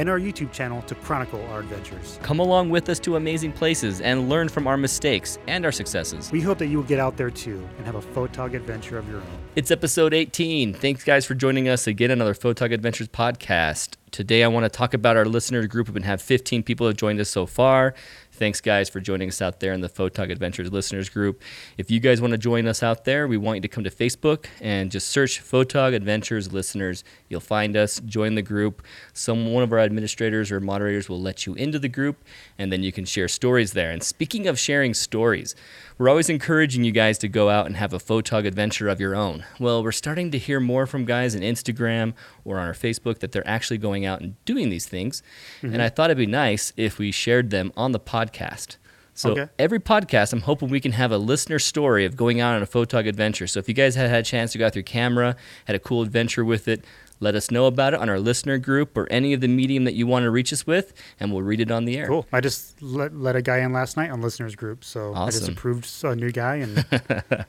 and our YouTube channel to chronicle our adventures. Come along with us to amazing places and learn from our mistakes and our successes. We hope that you will get out there too and have a photog adventure of your own. It's episode 18. Thanks, guys, for joining us again another Photog Adventures podcast. Today, I want to talk about our listener group. We've been have 15 people have joined us so far. Thanks, guys, for joining us out there in the Photog Adventures listeners group. If you guys want to join us out there, we want you to come to Facebook and just search Photog Adventures listeners. You'll find us. Join the group. Some one of our administrators or moderators will let you into the group, and then you can share stories there. And speaking of sharing stories, we're always encouraging you guys to go out and have a photog adventure of your own. Well, we're starting to hear more from guys on Instagram or on our Facebook that they're actually going out and doing these things. Mm-hmm. And I thought it'd be nice if we shared them on the podcast. So okay. every podcast, I'm hoping we can have a listener story of going out on a photog adventure. So if you guys had had a chance to go out with your camera, had a cool adventure with it, let us know about it on our listener group or any of the medium that you want to reach us with, and we'll read it on the air. Cool. I just let, let a guy in last night on listeners group, so awesome. I just approved a new guy and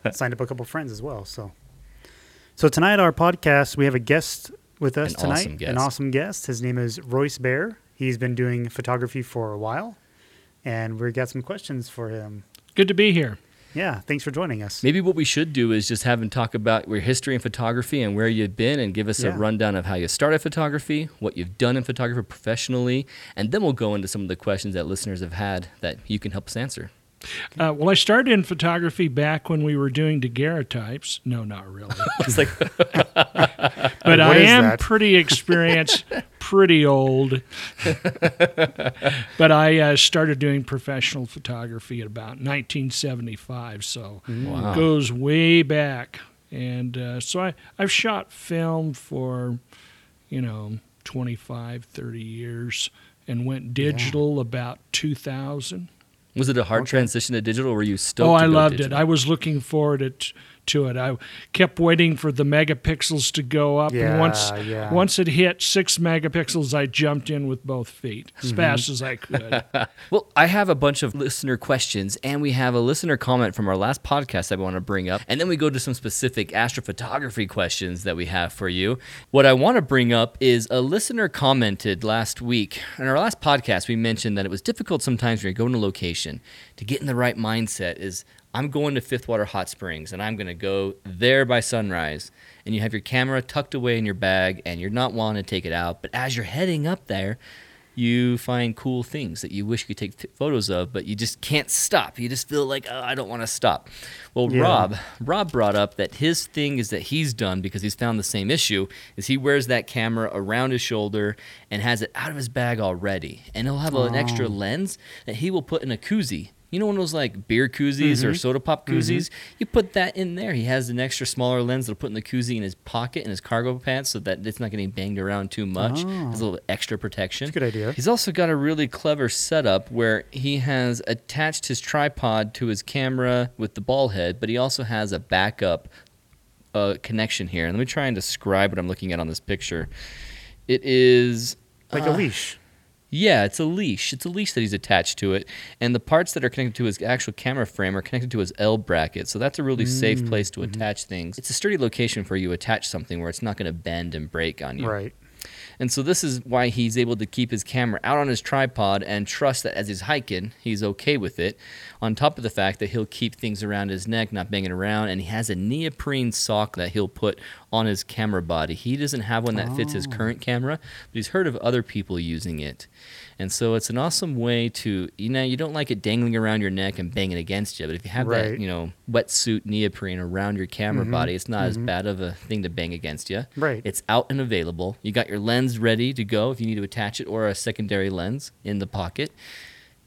signed up a couple friends as well. So, so tonight our podcast we have a guest with us An tonight. Awesome An awesome guest. His name is Royce Bair. He's been doing photography for a while, and we got some questions for him. Good to be here. Yeah, thanks for joining us. Maybe what we should do is just have him talk about your history in photography and where you've been and give us yeah. a rundown of how you started photography, what you've done in photography professionally, and then we'll go into some of the questions that listeners have had that you can help us answer. Uh, well, I started in photography back when we were doing daguerreotypes. No, not really. like, but I am that? pretty experienced, pretty old. but I uh, started doing professional photography at about 1975, so wow. it goes way back. And uh, so I, I've shot film for, you know, 25, 30 years and went digital yeah. about 2000. Was it a hard okay. transition to digital, or were you still? Oh, I loved digital? it. I was looking forward to to it. I kept waiting for the megapixels to go up, yeah, and once yeah. once it hit six megapixels, I jumped in with both feet as mm-hmm. fast as I could. well, I have a bunch of listener questions, and we have a listener comment from our last podcast that I want to bring up, and then we go to some specific astrophotography questions that we have for you. What I want to bring up is a listener commented last week in our last podcast. We mentioned that it was difficult sometimes when you're going to location to get in the right mindset. Is I'm going to Fifth Water Hot Springs and I'm going to go there by sunrise. And you have your camera tucked away in your bag and you're not wanting to take it out. But as you're heading up there, you find cool things that you wish you could take t- photos of, but you just can't stop. You just feel like, oh, I don't want to stop. Well, yeah. Rob, Rob brought up that his thing is that he's done because he's found the same issue is he wears that camera around his shoulder and has it out of his bag already, and he'll have oh. an extra oh. lens that he will put in a koozie you know one of those like beer koozies mm-hmm. or soda pop mm-hmm. koozies? Mm-hmm. You put that in there. He has an extra smaller lens that'll put in the koozie in his pocket in his cargo pants so that it's not getting banged around too much. Oh. Has a little extra protection. That's a good idea. He's also got a really clever setup where he has attached his tripod to his camera with the ball head, but he also has a backup uh, connection here. And let me try and describe what I'm looking at on this picture. It is like uh, a leash. Yeah, it's a leash. It's a leash that he's attached to it, and the parts that are connected to his actual camera frame are connected to his L bracket. So that's a really mm, safe place to mm-hmm. attach things. It's a sturdy location for you to attach something where it's not going to bend and break on you. Right. And so this is why he's able to keep his camera out on his tripod and trust that as he's hiking, he's okay with it. On top of the fact that he'll keep things around his neck, not banging around, and he has a neoprene sock that he'll put on his camera body. He doesn't have one that fits his oh. current camera, but he's heard of other people using it. And so it's an awesome way to, you know, you don't like it dangling around your neck and banging against you, but if you have right. that, you know, wetsuit neoprene around your camera mm-hmm. body, it's not mm-hmm. as bad of a thing to bang against you. Right. It's out and available. You got your lens ready to go if you need to attach it or a secondary lens in the pocket.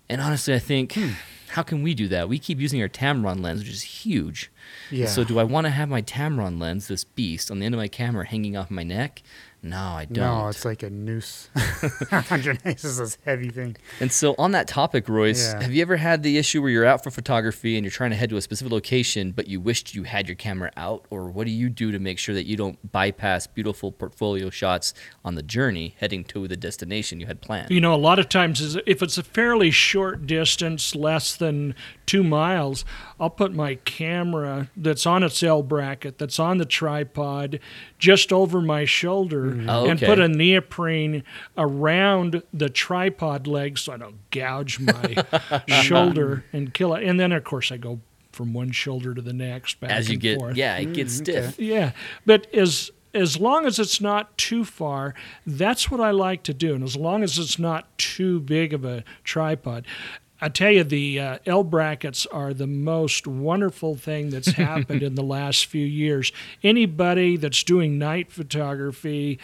And honestly, I think, hmm. how can we do that? We keep using our Tamron lens, which is huge. Yeah. So do I want to have my Tamron lens, this beast, on the end of my camera hanging off my neck? No, I don't. No, it's like a noose around your neck. It's this heavy thing. And so, on that topic, Royce, yeah. have you ever had the issue where you're out for photography and you're trying to head to a specific location, but you wished you had your camera out? Or what do you do to make sure that you don't bypass beautiful portfolio shots on the journey heading to the destination you had planned? You know, a lot of times, if it's a fairly short distance, less than two miles, I'll put my camera that's on its L bracket, that's on the tripod, just over my shoulder, mm-hmm. oh, okay. and put a neoprene around the tripod leg so I don't gouge my shoulder and kill it. And then, of course, I go from one shoulder to the next, back as you get, forth. yeah, it gets mm, stiff. Yeah, but as as long as it's not too far, that's what I like to do. And as long as it's not too big of a tripod, I tell you, the uh, L brackets are the most wonderful thing that's happened in the last few years. Anybody that's doing night photography,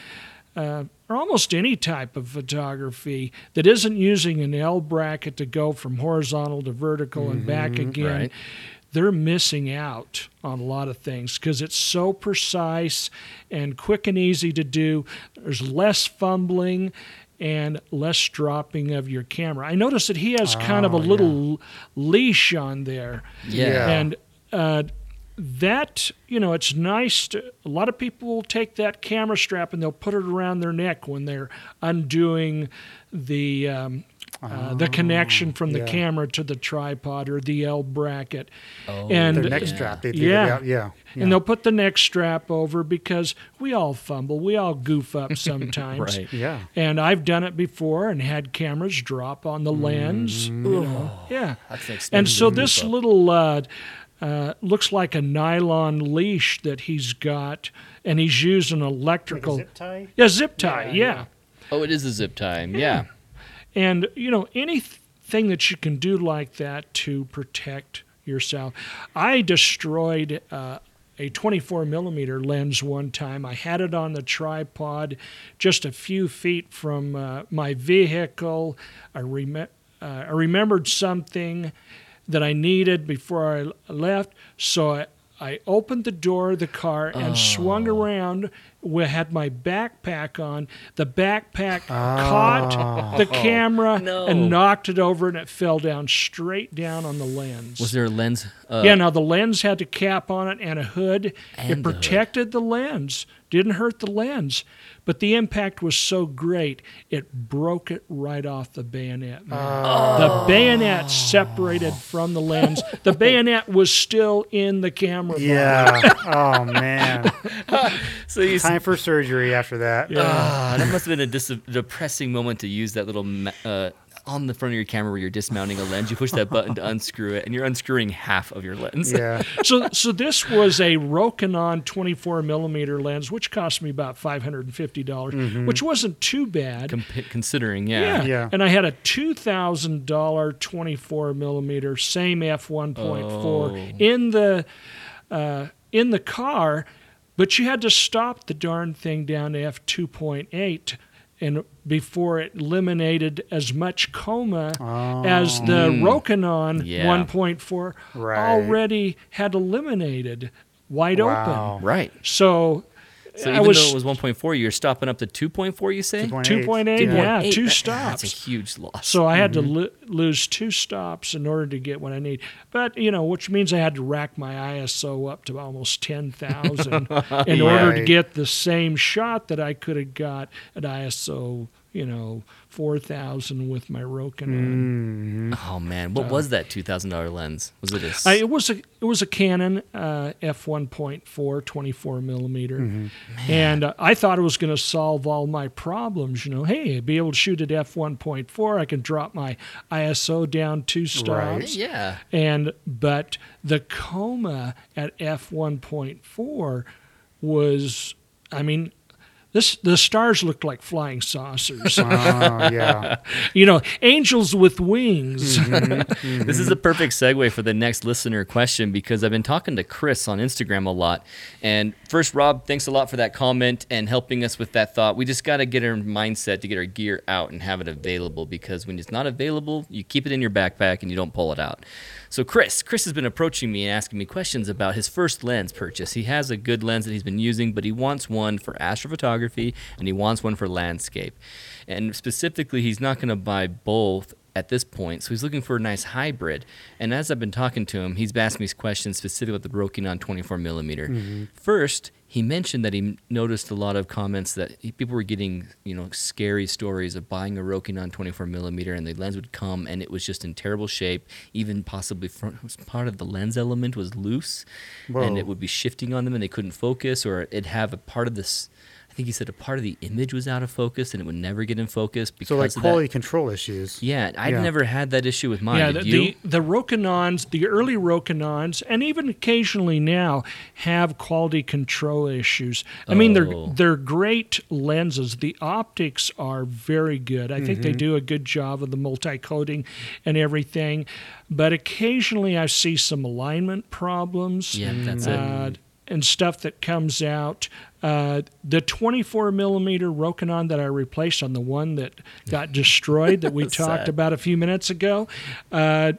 uh, or almost any type of photography that isn't using an L bracket to go from horizontal to vertical mm-hmm, and back mm-hmm. again, right. they're missing out on a lot of things because it's so precise and quick and easy to do. There's less fumbling and less dropping of your camera. I noticed that he has kind of a oh, little yeah. leash on there. Yeah. And uh, that, you know, it's nice to, a lot of people will take that camera strap and they'll put it around their neck when they're undoing the um, uh, the connection from the yeah. camera to the tripod or the L bracket. Oh, and their neck yeah. strap. They yeah. yeah. yeah. And they'll put the neck strap over because we all fumble, we all goof up sometimes. right. Yeah. And I've done it before and had cameras drop on the lens. Mm. You know? Yeah. and so this little uh, uh, looks like a nylon leash that he's got, and he's using electrical like zip tie. Yeah, zip tie. yeah. Oh, it is a zip tie. yeah. And, you know, anything that you can do like that to protect yourself. I destroyed uh, a 24 millimeter lens one time. I had it on the tripod just a few feet from uh, my vehicle. I, rem- uh, I remembered something that I needed before I left, so I, I opened the door of the car and oh. swung around. We had my backpack on. The backpack oh. caught the camera no. and knocked it over, and it fell down straight down on the lens. Was there a lens? Uh, yeah, now the lens had a cap on it and a hood. And it protected the, the lens, didn't hurt the lens. But the impact was so great, it broke it right off the bayonet. Oh. The bayonet separated from the lens. The bayonet was still in the camera. Yeah. oh man. so you time for surgery after that. Yeah. Uh, that must have been a dis- depressing moment to use that little uh, on the front of your camera where you're dismounting a lens. You push that button to unscrew it, and you're unscrewing half of your lens. Yeah. so, so this was a Rokinon 24 millimeter lens, which cost me about 550 dollars, mm-hmm. which wasn't too bad considering. Yeah. yeah. yeah. And I had a two thousand dollar 24 millimeter, same f 1.4 oh. in the uh, in the car, but you had to stop the darn thing down to f 2.8 and before it eliminated as much coma oh. as the mm. Rokinon yeah. 1.4 right. already had eliminated wide wow. open. Right. So so even was, though it was 1.4, you're stopping up to 2.4. You say 2.8. Yeah, yeah, two stops. That's a huge loss. So I had mm-hmm. to lo- lose two stops in order to get what I need. But you know, which means I had to rack my ISO up to almost 10,000 in right. order to get the same shot that I could have got at ISO you know, four thousand with my Rokinon. Mm-hmm. Oh man, what uh, was that two thousand dollar lens? Was it a? Uh, it was a it was a Canon uh, f 1.4 24 millimeter, mm-hmm. and uh, I thought it was going to solve all my problems. You know, hey, be able to shoot at f 1.4, I can drop my ISO down two stops. Right. Yeah, and but the coma at f 1.4 was, I mean, this the stars looked like flying saucers. Oh, yeah. you know, angels with wings. Mm-hmm, mm-hmm. This is a perfect segue for the next listener question because I've been talking to Chris on Instagram a lot. And first, Rob, thanks a lot for that comment and helping us with that thought. We just got to get our mindset to get our gear out and have it available because when it's not available, you keep it in your backpack and you don't pull it out. So Chris, Chris has been approaching me and asking me questions about his first lens purchase. He has a good lens that he's been using, but he wants one for astrophotography and he wants one for landscape. And specifically, he's not going to buy both at this point. So he's looking for a nice hybrid. And as I've been talking to him, he's asked me questions specific about the Rokinon 24 millimeter. Mm-hmm. First, he mentioned that he noticed a lot of comments that people were getting, you know, scary stories of buying a Rokinon 24 millimeter, and the lens would come and it was just in terrible shape. Even possibly front, part of the lens element was loose, Whoa. and it would be shifting on them, and they couldn't focus, or it'd have a part of this I think he said a part of the image was out of focus and it would never get in focus because so like quality that. control issues. Yeah, I'd yeah. never had that issue with mine. Yeah, the, you? the the Rokinons, the early Rokinons, and even occasionally now have quality control issues. I oh. mean, they're oh. they're great lenses. The optics are very good. I mm-hmm. think they mm-hmm. do a good job of the multi coating and everything, but occasionally I see some alignment problems. Yeah, that's uh, it and stuff that comes out. Uh, the 24 millimeter Rokinon that I replaced on the one that got destroyed that we talked about a few minutes ago, uh,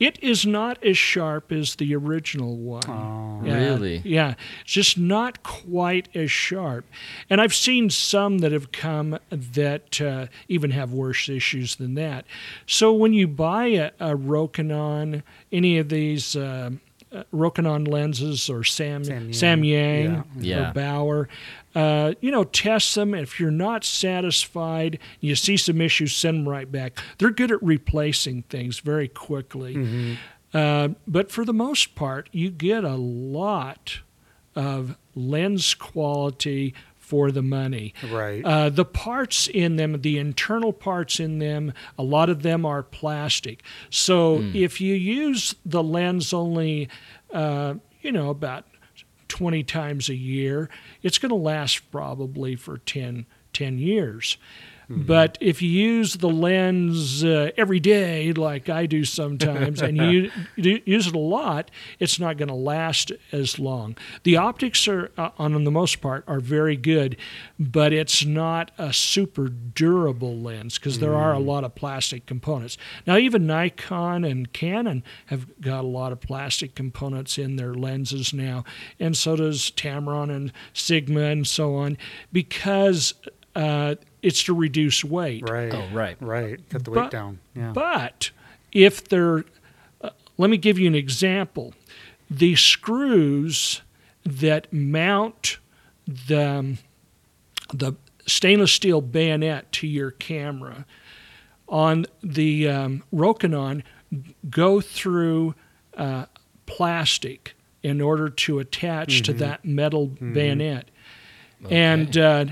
it is not as sharp as the original one. Oh, really? Yeah, it's just not quite as sharp. And I've seen some that have come that uh, even have worse issues than that. So when you buy a, a Rokinon, any of these uh, Rokinon lenses or Sam Sam, Samyang yeah. or Bower. Uh, you know, test them. If you're not satisfied, you see some issues, send them right back. They're good at replacing things very quickly. Mm-hmm. Uh, but for the most part, you get a lot of lens quality for the money. Right. Uh, the parts in them, the internal parts in them, a lot of them are plastic. So mm. if you use the lens only, uh, you know, about 20 times a year, it's going to last probably for 10, 10 years. Mm-hmm. But if you use the lens uh, every day, like I do sometimes, and you, you, use it a lot, it's not going to last as long. The optics are, uh, on the most part, are very good, but it's not a super durable lens because there mm. are a mm. lot of plastic components. Now, even Nikon and Canon have got a lot of plastic components in their lenses now, and so does Tamron and Sigma and so on, because uh, it's to reduce weight. Right. Oh, right. Right. Cut the weight down. Yeah. But if they're, uh, let me give you an example. The screws that mount the the stainless steel bayonet to your camera on the um, Rokinon go through uh, plastic in order to attach mm-hmm. to that metal mm-hmm. bayonet. Okay. And uh,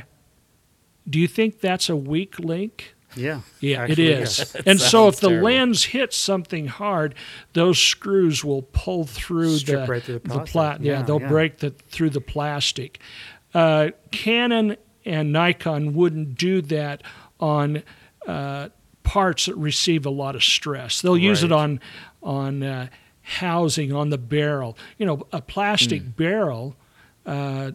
do you think that's a weak link? Yeah. Yeah, actually, it is. Yeah. and so if the terrible. lens hits something hard, those screws will pull through Strip the right through the, the pla- yeah, yeah, they'll yeah. break the through the plastic. Uh, Canon and Nikon wouldn't do that on uh, parts that receive a lot of stress. They'll use it on on uh, housing on the barrel. You know, a plastic mm. barrel uh,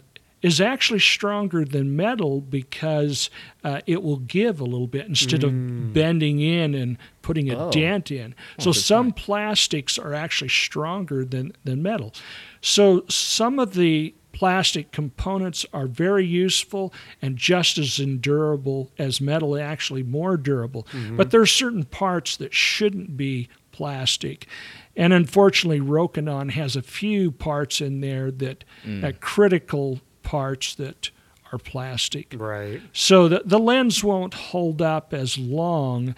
is actually stronger than metal because uh, it will give a little bit instead mm. of bending in and putting a oh. dent in. Oh, so some point. plastics are actually stronger than, than metal. So some of the plastic components are very useful and just as endurable as metal, actually more durable. Mm-hmm. But there are certain parts that shouldn't be plastic. And unfortunately, Rokinon has a few parts in there that mm. are critical parts that are plastic. Right. So the, the lens won't hold up as long.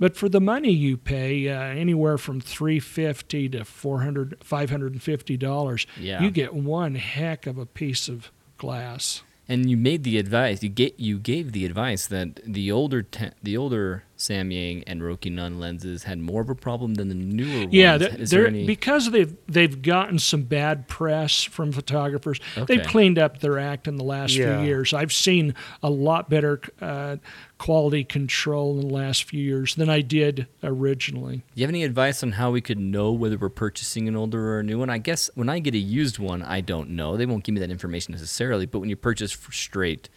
But for the money you pay, uh, anywhere from three fifty to four hundred, five hundred and fifty dollars, yeah. you get one heck of a piece of glass. And you made the advice. You get you gave the advice that the older te- the older Samyang and Rokinon lenses had more of a problem than the newer yeah, ones. Yeah, they're, they're any... because they've they've gotten some bad press from photographers. Okay. They've cleaned up their act in the last yeah. few years. I've seen a lot better uh, quality control in the last few years than I did originally. Do you have any advice on how we could know whether we're purchasing an older or a new one? I guess when I get a used one, I don't know. They won't give me that information necessarily. But when you purchase straight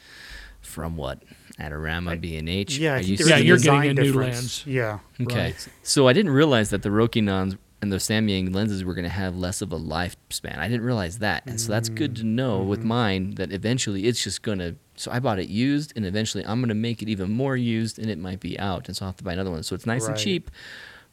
from what Adorama, B and H. Yeah, you yeah, you're getting a new lens. Yeah. Okay. Right. So I didn't realize that the Rokinons and the Samyang lenses were going to have less of a lifespan. I didn't realize that, and so that's good to know mm-hmm. with mine that eventually it's just going to. So I bought it used, and eventually I'm going to make it even more used, and it might be out, and so I'll have to buy another one. So it's nice right. and cheap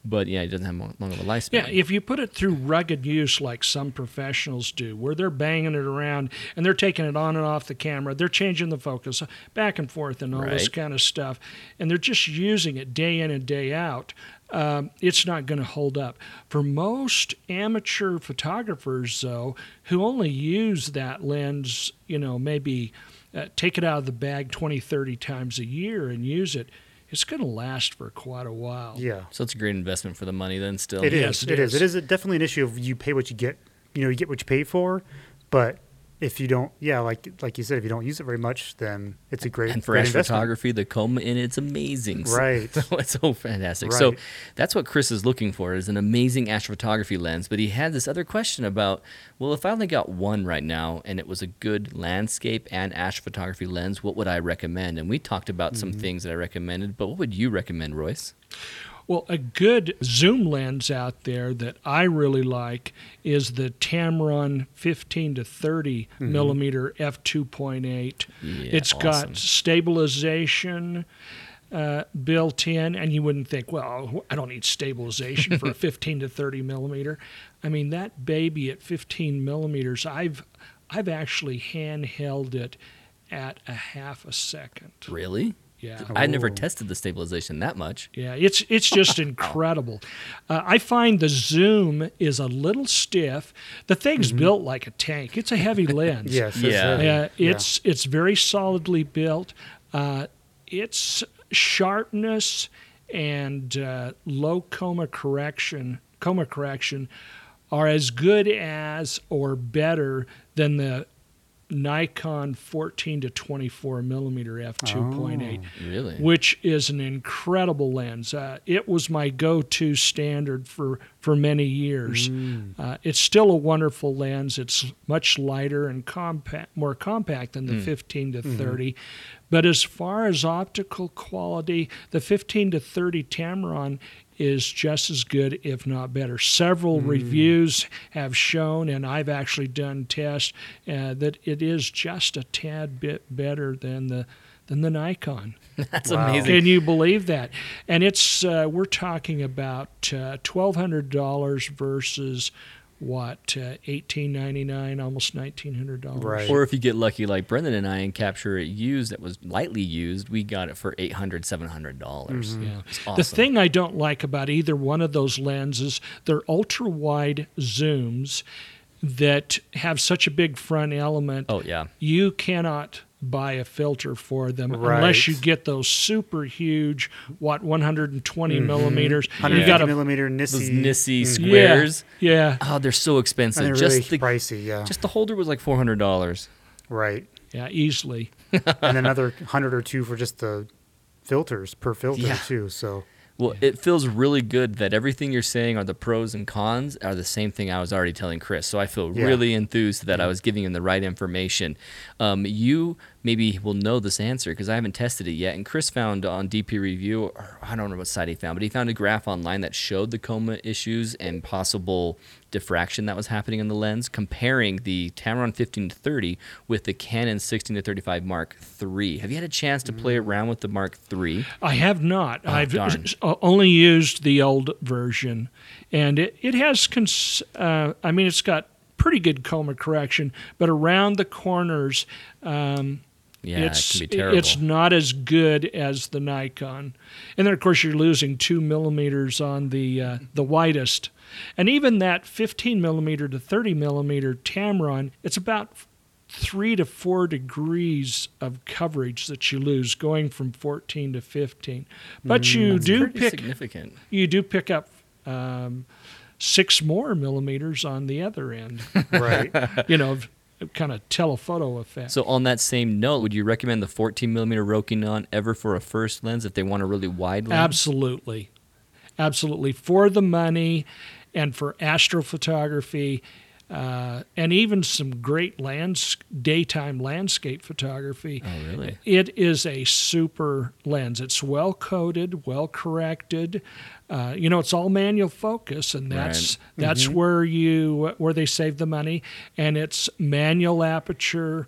but yeah, it doesn't have long of a lifespan. Yeah, if you put it through rugged use like some professionals do, where they're banging it around and they're taking it on and off the camera, they're changing the focus back and forth and all right. this kind of stuff, and they're just using it day in and day out. Um, it's not going to hold up. For most amateur photographers, though, who only use that lens, you know, maybe uh, take it out of the bag 20, 30 times a year and use it, it's going to last for quite a while. Yeah. So it's a great investment for the money then still. It is. Yes, it, it is. is. It is definitely an issue of you pay what you get. You know, you get what you pay for, but if you don't, yeah, like like you said, if you don't use it very much, then it's a great and for great astrophotography, the coma in it's amazing. Right, so it's so fantastic. Right. So that's what Chris is looking for is an amazing astrophotography lens. But he had this other question about, well, if I only got one right now and it was a good landscape and astrophotography lens, what would I recommend? And we talked about mm-hmm. some things that I recommended, but what would you recommend, Royce? Well, a good zoom lens out there that I really like is the Tamron 15 to 30 mm-hmm. millimeter f2.8. Yeah, it's awesome. got stabilization. Uh, built in, and you wouldn't think, well, I don't need stabilization for a 15 to 30 millimeter. I mean, that baby at 15 millimeters, I've I've actually handheld it at a half a second. Really? Yeah, I never tested the stabilization that much. Yeah, it's it's just incredible. Uh, I find the zoom is a little stiff. The thing's mm-hmm. built like a tank. It's a heavy lens. yes, yeah. Uh, it's yeah. it's very solidly built. Uh, its sharpness and uh, low coma correction coma correction are as good as or better than the Nikon 14 to 24 millimeter f2.8, oh, really? which is an incredible lens. Uh, it was my go-to standard for for many years. Mm. Uh, it's still a wonderful lens. It's much lighter and compact, more compact than the mm. 15 to mm-hmm. 30. But as far as optical quality, the 15 to 30 Tamron is just as good, if not better. Several mm. reviews have shown, and I've actually done tests, uh, that it is just a tad bit better than the than the Nikon. That's wow. amazing. Can you believe that? And it's uh, we're talking about uh, twelve hundred dollars versus what uh, eighteen ninety nine, almost nineteen hundred dollars. Right. Or if you get lucky, like Brendan and I, and capture it used that was lightly used, we got it for eight hundred, seven hundred dollars. Mm-hmm. Yeah. Awesome. The thing I don't like about either one of those lenses, they're ultra wide zooms that have such a big front element. Oh yeah. You cannot buy a filter for them right. unless you get those super huge what 120 mm-hmm. millimeters 150 you got a millimeter Nisi those Nisi mm-hmm. squares yeah, yeah oh they're so expensive they're just really the pricey yeah just the holder was like 400 dollars right yeah easily and another 100 or two for just the filters per filter yeah. too so well, yeah. it feels really good that everything you're saying are the pros and cons are the same thing I was already telling Chris. So I feel yeah. really enthused that I was giving him the right information. Um, you maybe he will know this answer because I haven't tested it yet. And Chris found on DP Review, or I don't know what site he found, but he found a graph online that showed the coma issues and possible diffraction that was happening in the lens, comparing the Tamron 15 to 30 with the Canon 16 to 35 Mark III. Have you had a chance to play mm. around with the Mark III? I have not. Oh, I've darn. only used the old version, and it, it has. Cons- uh, I mean, it's got pretty good coma correction, but around the corners. Um, yeah, it's, it it's not as good as the Nikon, and then of course you're losing two millimeters on the uh, the widest, and even that 15 millimeter to 30 millimeter Tamron, it's about three to four degrees of coverage that you lose going from 14 to 15. But mm, you do pick significant. You do pick up. Um, six more millimeters on the other end. right. you know, kind of telephoto effect. So on that same note, would you recommend the 14 millimeter Rokinon ever for a first lens if they want a really wide lens? Absolutely, absolutely. For the money and for astrophotography, uh, and even some great lands, daytime landscape photography. Oh, really? It is a super lens. It's well coated, well corrected. Uh, you know, it's all manual focus, and that's right. that's mm-hmm. where you where they save the money. And it's manual aperture,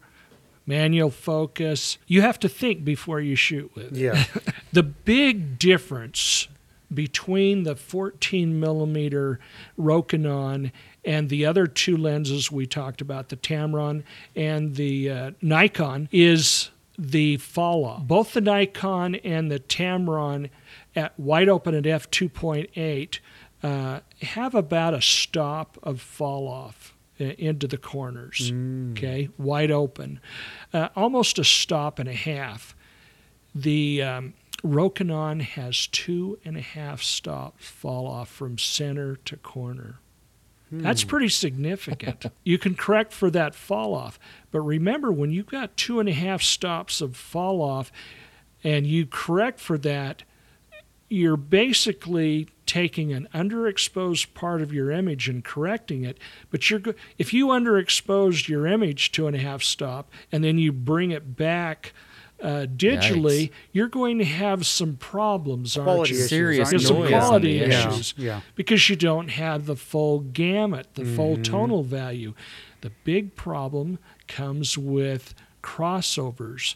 manual focus. You have to think before you shoot with. Yeah. the big difference between the 14 millimeter Rokinon and the other two lenses we talked about, the Tamron and the uh, Nikon, is the fall off. Both the Nikon and the Tamron at wide open at f2.8 uh, have about a stop of fall off uh, into the corners. Mm. Okay, wide open, uh, almost a stop and a half. The um, Rokinon has two and a half stops fall off from center to corner. That's hmm. pretty significant. you can correct for that fall off. But remember, when you've got two and a half stops of fall off and you correct for that, you're basically taking an underexposed part of your image and correcting it. But you're if you underexposed your image two and a half stop and then you bring it back uh, digitally, Yikes. you're going to have some problems, quality aren't you? Serious noise some quality issues. Yeah. yeah. Because you don't have the full gamut, the mm-hmm. full tonal value. The big problem comes with crossovers.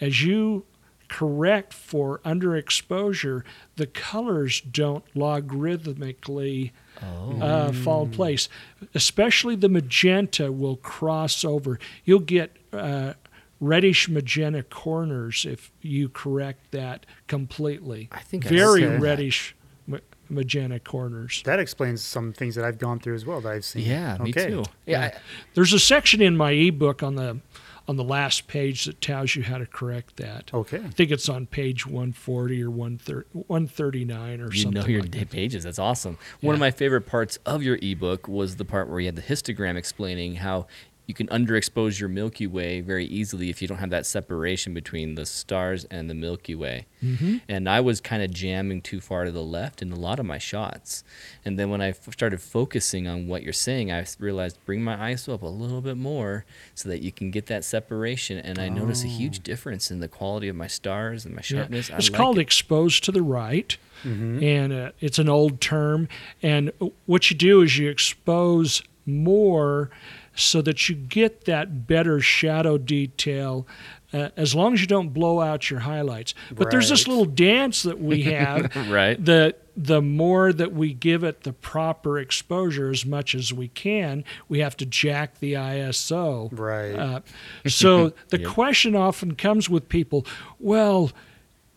As you correct for underexposure, the colors don't logarithmically oh. uh, fall in place. Especially the magenta will cross over. You'll get uh, reddish magenta corners if you correct that completely. I think very I reddish ma- magenta corners. That explains some things that I've gone through as well that I've seen. Yeah, okay. me too. Yeah, I, there's a section in my ebook on the on the last page that tells you how to correct that. Okay. I think it's on page 140 or 139 or you something. You know your like pages. That's awesome. Yeah. One of my favorite parts of your ebook was the part where you had the histogram explaining how you can underexpose your Milky Way very easily if you don't have that separation between the stars and the Milky Way. Mm-hmm. And I was kind of jamming too far to the left in a lot of my shots. And then when I f- started focusing on what you're saying, I realized bring my ISO up a little bit more so that you can get that separation. And I oh. noticed a huge oh. difference in the quality of my stars and my sharpness. Yeah. It's like called it. exposed to the right. Mm-hmm. And uh, it's an old term. And what you do is you expose more so that you get that better shadow detail uh, as long as you don't blow out your highlights. But right. there's this little dance that we have. right. The the more that we give it the proper exposure as much as we can, we have to jack the ISO. Right. Uh, so the yep. question often comes with people, well,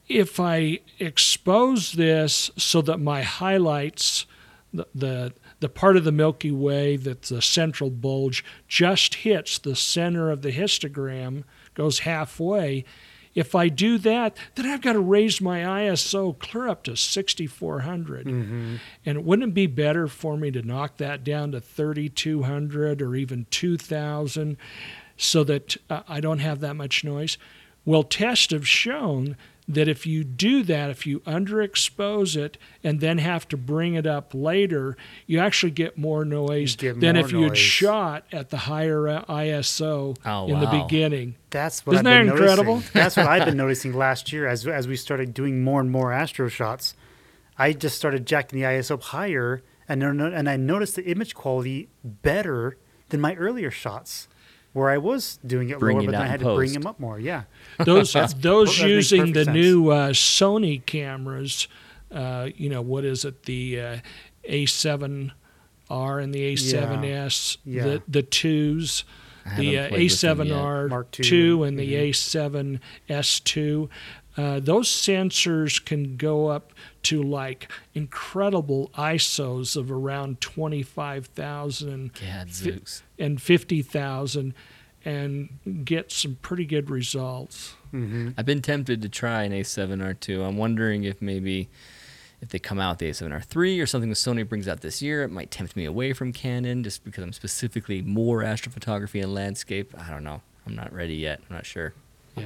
if I expose this so that my highlights, the, the the part of the Milky Way that's the central bulge just hits the center of the histogram, goes halfway. If I do that, then I've got to raise my ISO clear up to 6400. Mm-hmm. And wouldn't it be better for me to knock that down to 3200 or even 2000 so that uh, I don't have that much noise? Well, tests have shown that if you do that, if you underexpose it and then have to bring it up later, you actually get more noise get than more if you had shot at the higher uh, ISO oh, in wow. the beginning. That's what Isn't I've that incredible? Noticing. That's what I've been noticing last year as as we started doing more and more astro shots. I just started jacking the ISO up higher, and and I noticed the image quality better than my earlier shots where I was doing it bring lower, but then I had to bring him up more. Yeah, those those using the sense. new uh, Sony cameras. Uh, you know what is it? The uh, A7R and the A7S, yeah. the the twos. The uh, A7R two and the mm-hmm. A7S2. Uh, those sensors can go up to like incredible ISOs of around 25,000 and 50,000 and get some pretty good results. Mm-hmm. I've been tempted to try an A7R2. I'm wondering if maybe if they come out the A7R3 or something that Sony brings out this year, it might tempt me away from Canon just because I'm specifically more astrophotography and landscape. I don't know. I'm not ready yet. I'm not sure. Yeah.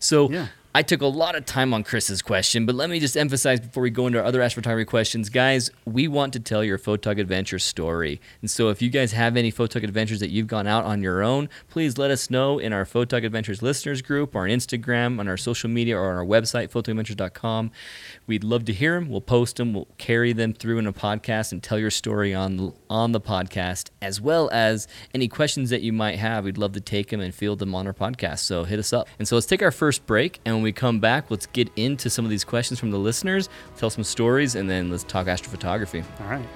So yeah. I took a lot of time on Chris's question, but let me just emphasize before we go into our other astrophotography questions, guys, we want to tell your photog adventure story. And so if you guys have any photog adventures that you've gone out on your own, please let us know in our Photog Adventures listeners group, or on Instagram, on our social media, or on our website, photogadventures.com. We'd love to hear them. We'll post them. We'll carry them through in a podcast and tell your story on on the podcast, as well as any questions that you might have. We'd love to take them and field them on our podcast. So hit us up. And so let's take our first break, and when we come back, let's get into some of these questions from the listeners, tell some stories, and then let's talk astrophotography. All right.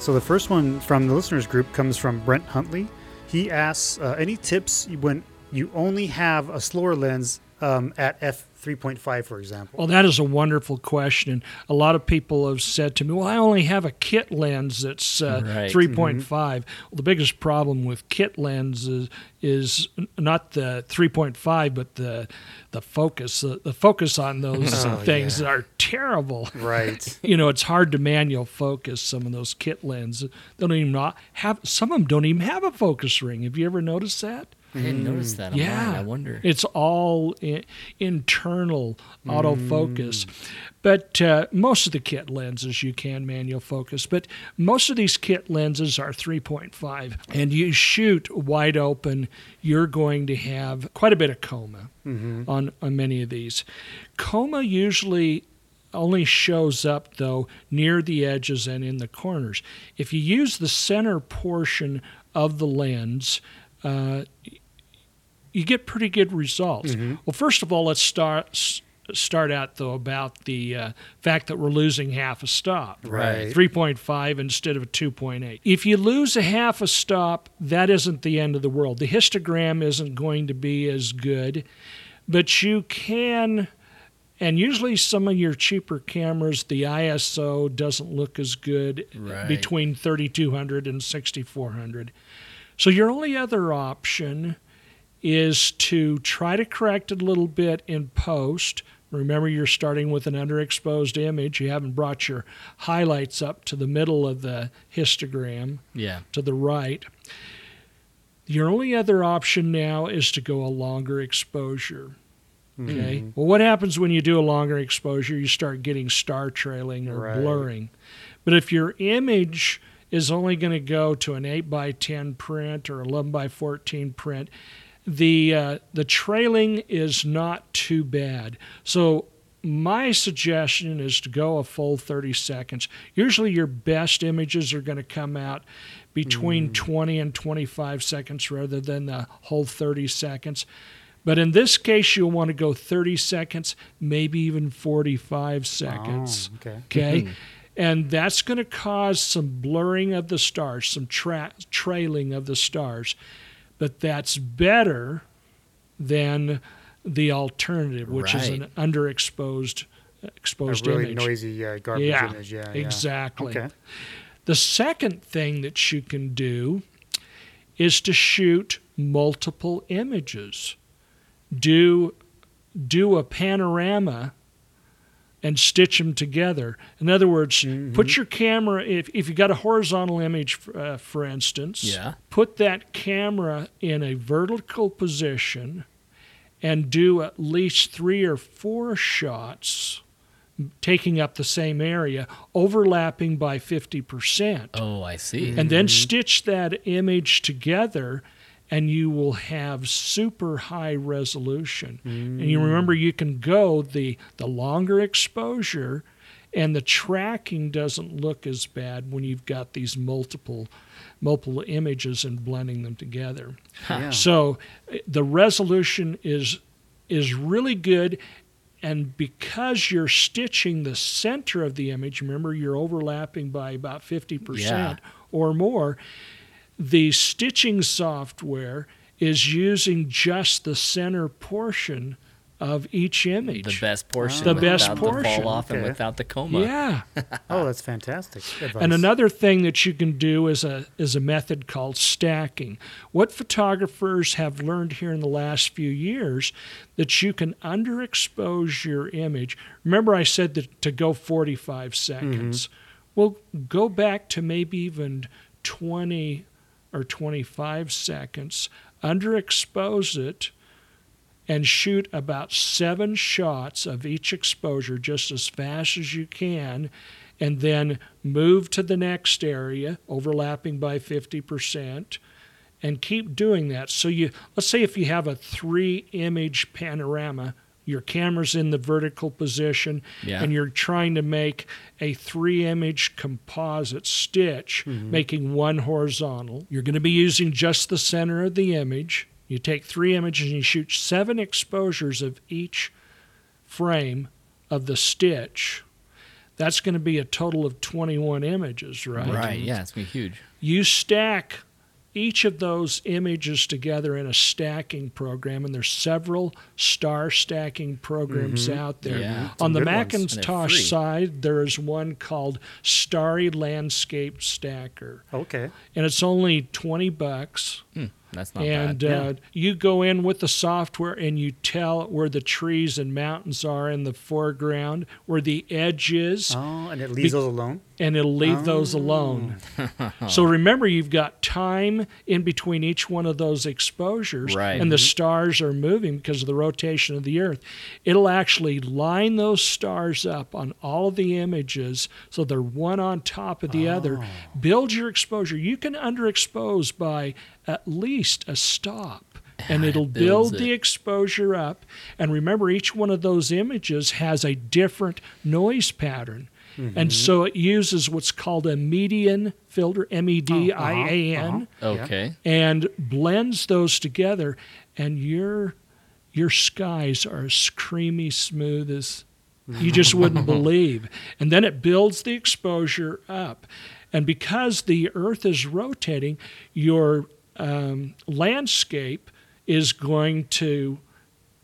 So the first one from the listeners group comes from Brent Huntley. He asks, uh, "Any tips when you only have a slower lens um, at f 3.5, for example?" Well, that is a wonderful question. A lot of people have said to me, "Well, I only have a kit lens that's uh, Right. 3.5." Well, the biggest problem with kit lenses is not the 3.5, but the the focus. The, the focus on those Oh, things yeah. are terrible. Right. You know, it's hard to manual focus some of those kit lenses. They don't even not have. Some of them don't even have a focus ring. Have you ever noticed that? I didn't notice that. On Yeah. I wonder. It's all I- internal autofocus. Mm. But uh, most of the kit lenses you can manual focus, but most of these kit lenses are 3.5. And you shoot wide open, you're going to have quite a bit of coma on, on many of these. Coma usually only shows up though near the edges and in the corners. If you use the center portion of the lens, uh, you get pretty good results. Well, first of all, let's start start out though about the uh, fact that we're losing half a stop. Right. 3.5 instead of a 2.8. If you lose a half a stop, that isn't the end of the world. The histogram isn't going to be as good, but you can and usually some of your cheaper cameras the ISO doesn't look as good Right. between 3200 and 6400. So your only other option is to try to correct it a little bit in post. Remember, you're starting with an underexposed image. You haven't brought your highlights up to the middle of the histogram Yeah. to the right. Your only other option now is to go a longer exposure. Mm-hmm. Okay. Well, what happens when you do a longer exposure? You start getting star trailing or Right. blurring. But if your image is only going to go to an 8 by 10 print or 11 by 14 print, the uh, the trailing is not too bad. So my suggestion is to go a full 30 seconds. Usually your best images are going to come out between 20 and 25 seconds rather than the whole 30 seconds. But in this case, you'll want to go 30 seconds, maybe even 45 seconds. Oh, okay. Okay. And that's going to cause some blurring of the stars, some tra- trailing of the stars. But that's better than the alternative, which is an Right. underexposed A exposed really image. noisy uh, garbage Yeah, image. Yeah. yeah. exactly. Okay. The second thing that you can do is to shoot multiple images. Do do a panorama and stitch them together. In other words, put your camera if if you got a horizontal image uh, for instance, Yeah. put that camera in a vertical position and do at least 3 or 4 shots taking up the same area, overlapping by 50%. Oh, I see. And then stitch that image together, and you will have super high resolution. And you mm. remember, you can go the, the longer exposure, and the tracking doesn't look as bad when you've got these multiple multiple images and blending them together. Yeah. So the resolution is is really good and because you're stitching the center of the image, remember you're overlapping by about 50% Yeah. or more, the stitching software is using just the center portion of each image. the best portion. The best without The portion. fall off and without the coma. Yeah. Oh, that's fantastic. Advice. And another thing that you can do is a is a method called stacking. What photographers have learned here in the last few years that you can underexpose your image. Remember I said that to go 45 seconds. Mm-hmm. Well, go back to maybe even 20 or 25 seconds, underexpose it, and shoot about seven shots of each exposure just as fast as you can, and then move to the next area, overlapping by 50%, and keep doing that. So you let's say if you have a three image panorama, your camera's in the vertical position Yeah. and you're trying to make a three image composite stitch, mm-hmm. making one horizontal. You're going to be using just the center of the image. You take three images and you shoot seven exposures of each frame of the stitch. That's going to be a total of 21 images, right? Right. Yeah, it's gonna be huge. You stack each of those images together in a stacking program, and there's several star stacking programs out there. Yeah. On the Some good ones. And they're Macintosh side, there is one called Starry Landscape Stacker, Okay. and it's only 20 bucks. Hmm, that's not and bad. uh, you go in with the software and you tell where the trees and mountains are in the foreground, where the edge is, Oh, and it leaves Be- those alone. and it'll leave those alone. so remember, you've got time in between each one of those exposures, Right. and the stars are moving because of the rotation of the Earth. It'll actually line those stars up on all of the images so they're one on top of the other. Build your exposure. You can underexpose by at least a stop. And it'll builds build the it. exposure up. And remember, each one of those images has a different noise pattern. And mm-hmm. so it uses what's called a median filter, M E D I A N, uh-huh. uh-huh. okay. and blends those together. And your your skies are as creamy smooth as mm-hmm. you just wouldn't believe. And then it builds the exposure up. And because the Earth is rotating, your um, landscape is going to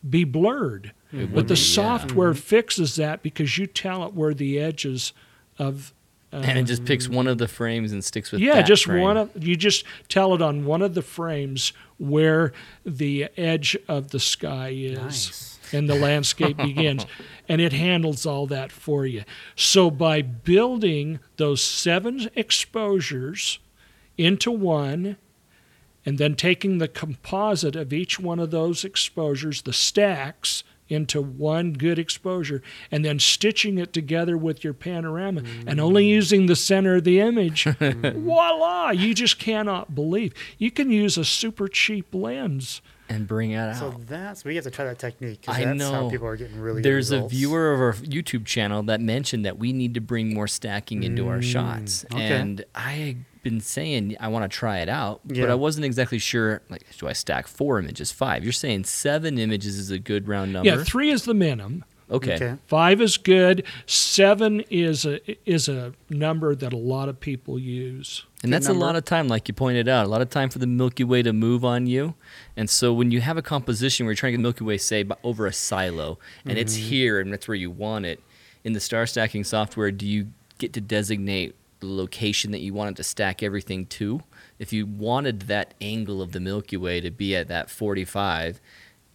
be blurred. But the software fixes that because you tell it where the edges of uh, and it just picks one of the frames and sticks with yeah, just frame. one of you just tell it on one of the frames where the edge of the sky is Nice. and the landscape begins and it handles all that for you. So by building those seven exposures into one and then taking the composite of each one of those exposures, the stacks, into one good exposure, and then stitching it together with your panorama and only mm. using the center of the image, voila! You just cannot believe. You can use a super cheap lens. and bring it out. So that's we have to try that technique because I that's know. how people are getting really. good There's a viewer of our YouTube channel that mentioned that we need to bring more stacking into our mm, shots, okay. and I've been saying I want to try it out, but I wasn't exactly sure. Like, do I stack four images, five? You're saying seven images is a good round number? Yeah, three is the minimum. okay. Okay. Five is good. Seven is a is a number that a lot of people use. And that's a lot of time, like you pointed out, a lot of time for the Milky Way to move on you. And so when you have a composition where you're trying to get the Milky Way, say, over a silo, and it's Mm-hmm. here and that's where you want it, in the star stacking software, do you get to designate the location that you wanted to stack everything to? If you wanted that angle of the Milky Way to be at that 45,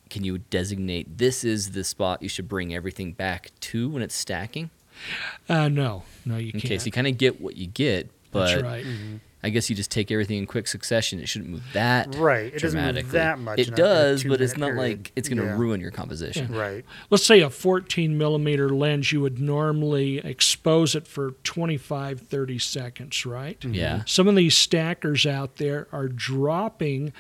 can you designate this is the spot you should bring everything back to when it's stacking? Uh, no, no, you Okay, can't. Okay, so you kind of get what you get, but That's right. I guess you just take everything in quick succession. It shouldn't move that Right, it doesn't move that much It in a- in a does, but it's not period. like it's going to Yeah. ruin your composition. Right. Let's say a 14 millimeter lens, you would normally expose it for 25, 30 seconds, right? Mm-hmm. Yeah. Some of these stackers out there are dropping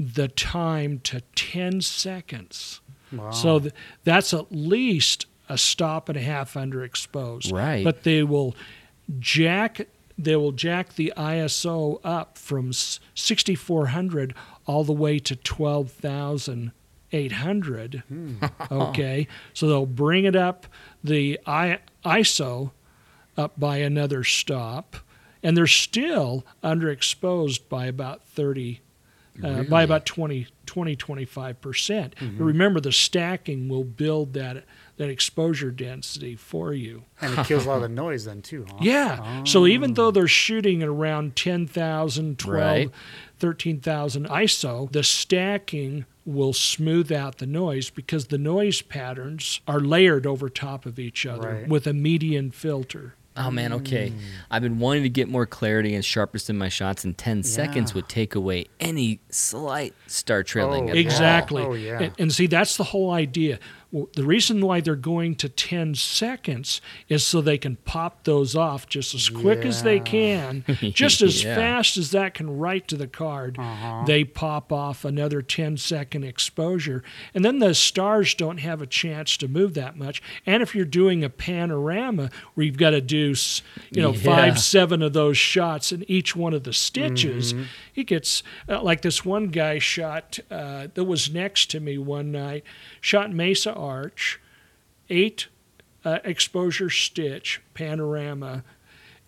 the time to 10 seconds. Wow. So th- that's at least a stop and a half underexposed. Right. But they will jack they will jack the ISO up from 6400 all the way to 12800. Okay. So they'll bring it up the I- ISO up by another stop and they're still underexposed by about 30 uh, by about 20, 20 25%. But remember, the stacking will build that, that exposure density for you. and it kills a lot of the noise then too. Huh? Yeah. So oh. even though they're shooting at around 10,000, 12, Right. 13,000 ISO, the stacking will smooth out the noise because the noise patterns are layered over top of each other Right. with a median filter. Oh man, okay. Mm. I've been wanting to get more clarity and sharpness in my shots, and 10 seconds would take away any slight star trailing. Oh, at all. Exactly. Oh, yeah. and, and see, that's the whole idea. Well, the reason why they're going to 10 seconds is so they can pop those off just as quick as they can, just as Yeah. fast as that can write to the card. Uh-huh. They pop off another 10 second exposure. And then the stars don't have a chance to move that much. And if you're doing a panorama where you've got to do, you know, Yeah. five, seven of those shots in each one of the stitches, Mm-hmm. He gets uh, like this one guy shot uh, that was next to me one night, shot Mesa Arch, eight uh, exposure stitch panorama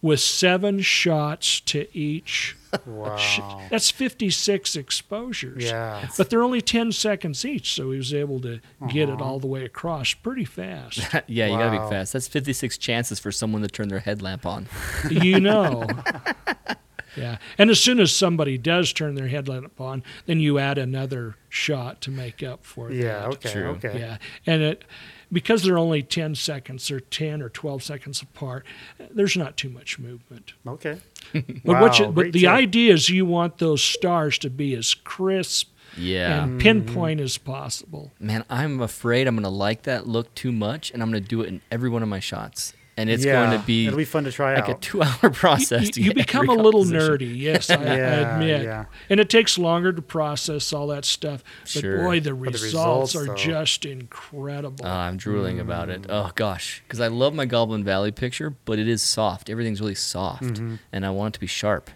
with seven shots to each. Wow. sh- That's 56 exposures. Yeah. But they're only 10 seconds each, so he was able to get Uh-huh. it all the way across pretty fast. yeah, you gotta be fast. That's 56 chances for someone to turn their headlamp on. you know. Yeah. And as soon as somebody does turn their headlamp on, then you add another shot to make up for Yeah. that. Okay. True. Okay. Yeah. And it because they're only 10 seconds or 10 or 12 seconds apart, there's not too much movement. Okay. But Wow, what you, but the tip. idea is you want those stars to be as crisp Yeah. and mm-hmm. pinpoint as possible. Man, I'm afraid I'm gonna like that look too much, and I'm gonna do it in every one of my shots, and it's yeah. going to be It'll be fun to try like a two-hour process. You, to you get become a little nerdy, yes, I, I admit. yeah. And it takes longer to process all that stuff. But Sure. boy, the But the results, results, are though. just incredible. Oh, I'm drooling about Mm. it. Oh gosh, because I love my Goblin Valley picture, but it is soft. Everything's really soft, Mm-hmm. and I want it to be sharp.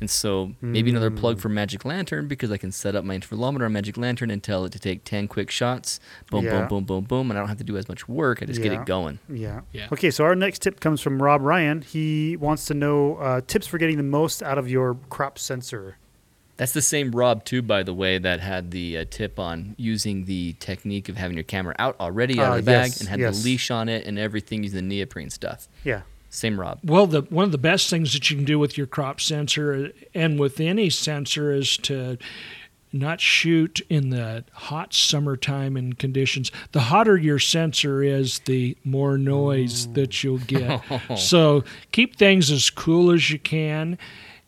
And so maybe another Mm. plug for Magic Lantern because I can set up my intervalometer on Magic Lantern and tell it to take 10 quick shots. Boom, Yeah. boom, boom, boom, boom, and I don't have to do as much work. I just get it going. Yeah. Yeah. Okay, so our next tip comes from Rob Ryan. He wants to know uh, tips for getting the most out of your crop sensor. That's the same Rob too, by the way, that had the uh, tip on using the technique of having your camera out already out Ah, of the bag yes, and had yes. the leash on it and everything using the neoprene stuff. Yeah. Same Rob. Well, the one of the best things that you can do with your crop sensor and with any sensor is to not shoot in the hot summertime and conditions. The hotter your sensor is, the more noise that you'll get. so keep things as cool as you can.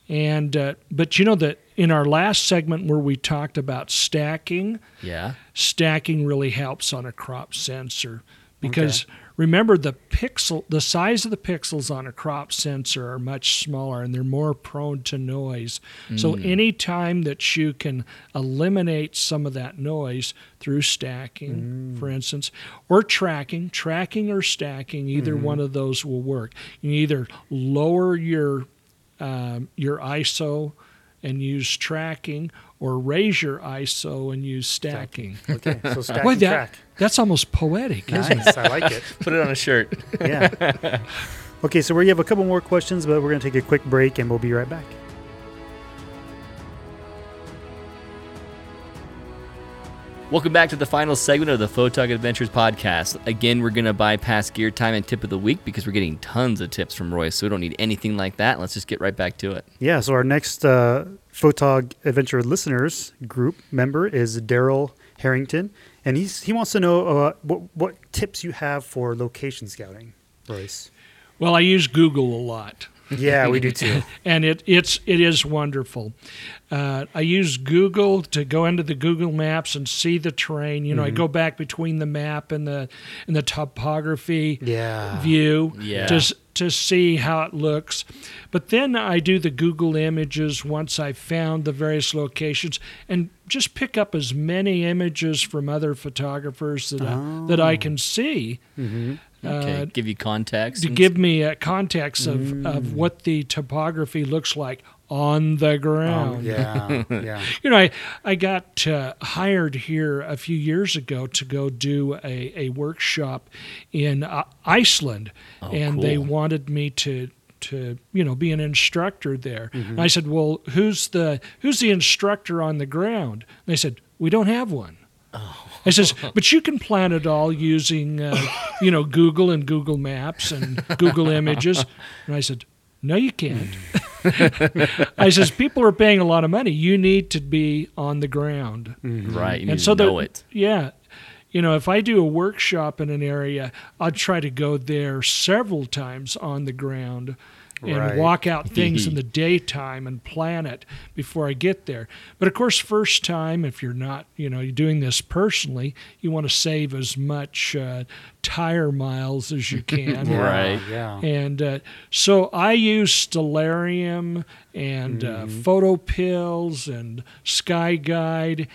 And uh, but you know that in our last segment where we talked about stacking, Yeah. stacking really helps on a crop sensor because remember the pixel the size of the pixels on a crop sensor are much smaller and they're more prone to noise. So hmm. any time that you can eliminate some of that noise through stacking hmm. for instance or tracking tracking or stacking either hmm. one of those will work. You either lower your um, your ISO and use tracking, or raise your ISO and use stacking. Okay. So stack Boy, and that, track. that's almost poetic, isn't it? I like it. Put it on a shirt. Yeah. Okay, so we have a couple more questions, but we're going to take a quick break and we'll be right back. Welcome back to the final segment of the Photog Adventures podcast. Again, we're going to bypass gear time and tip of the week because we're getting tons of tips from Roy, so we don't need anything like that. Let's just get right back to it. Yeah, so our next uh, Photog Adventure listeners group member is Daryl Harrington, and he's he wants to know uh, what what tips you have for location scouting, Royce. Well, I use Google a lot. Yeah, we do too. and it it's it is wonderful. Uh, I use Google to go into the Google Maps and see the terrain. You know, I go back between the map and the and the topography Yeah. view Yeah. to to see how it looks. But then I do the Google images once I've found the various locations and just pick up as many images from other photographers that I, that I can see Okay, Uh, give you context. to give me a context of, of what the topography looks like on the ground. Um, yeah, yeah. You know, I, I got uh, hired here a few years ago to go do a, a workshop in uh, Iceland, and they wanted me to to you know be an instructor there. And I said, "Well, who's the who's the instructor on the ground?" And they said, "We don't have one." I says, but you can plan it all using, uh, you know, Google and Google Maps and Google Images. And I said, no, you can't. I says, people are paying a lot of money. You need to be on the ground. right, you need and to so know the, it. Yeah. you know, if I do a workshop in an area, I'll try to go there several times on the ground and Right. walk out things in the daytime and plan it before I get there. But of course, first time, if you're not, you know, you're doing this personally, you want to save as much uh, tire miles as you can. Right. Yeah. And uh, so I use Stellarium and uh, photo pills and Sky Guide.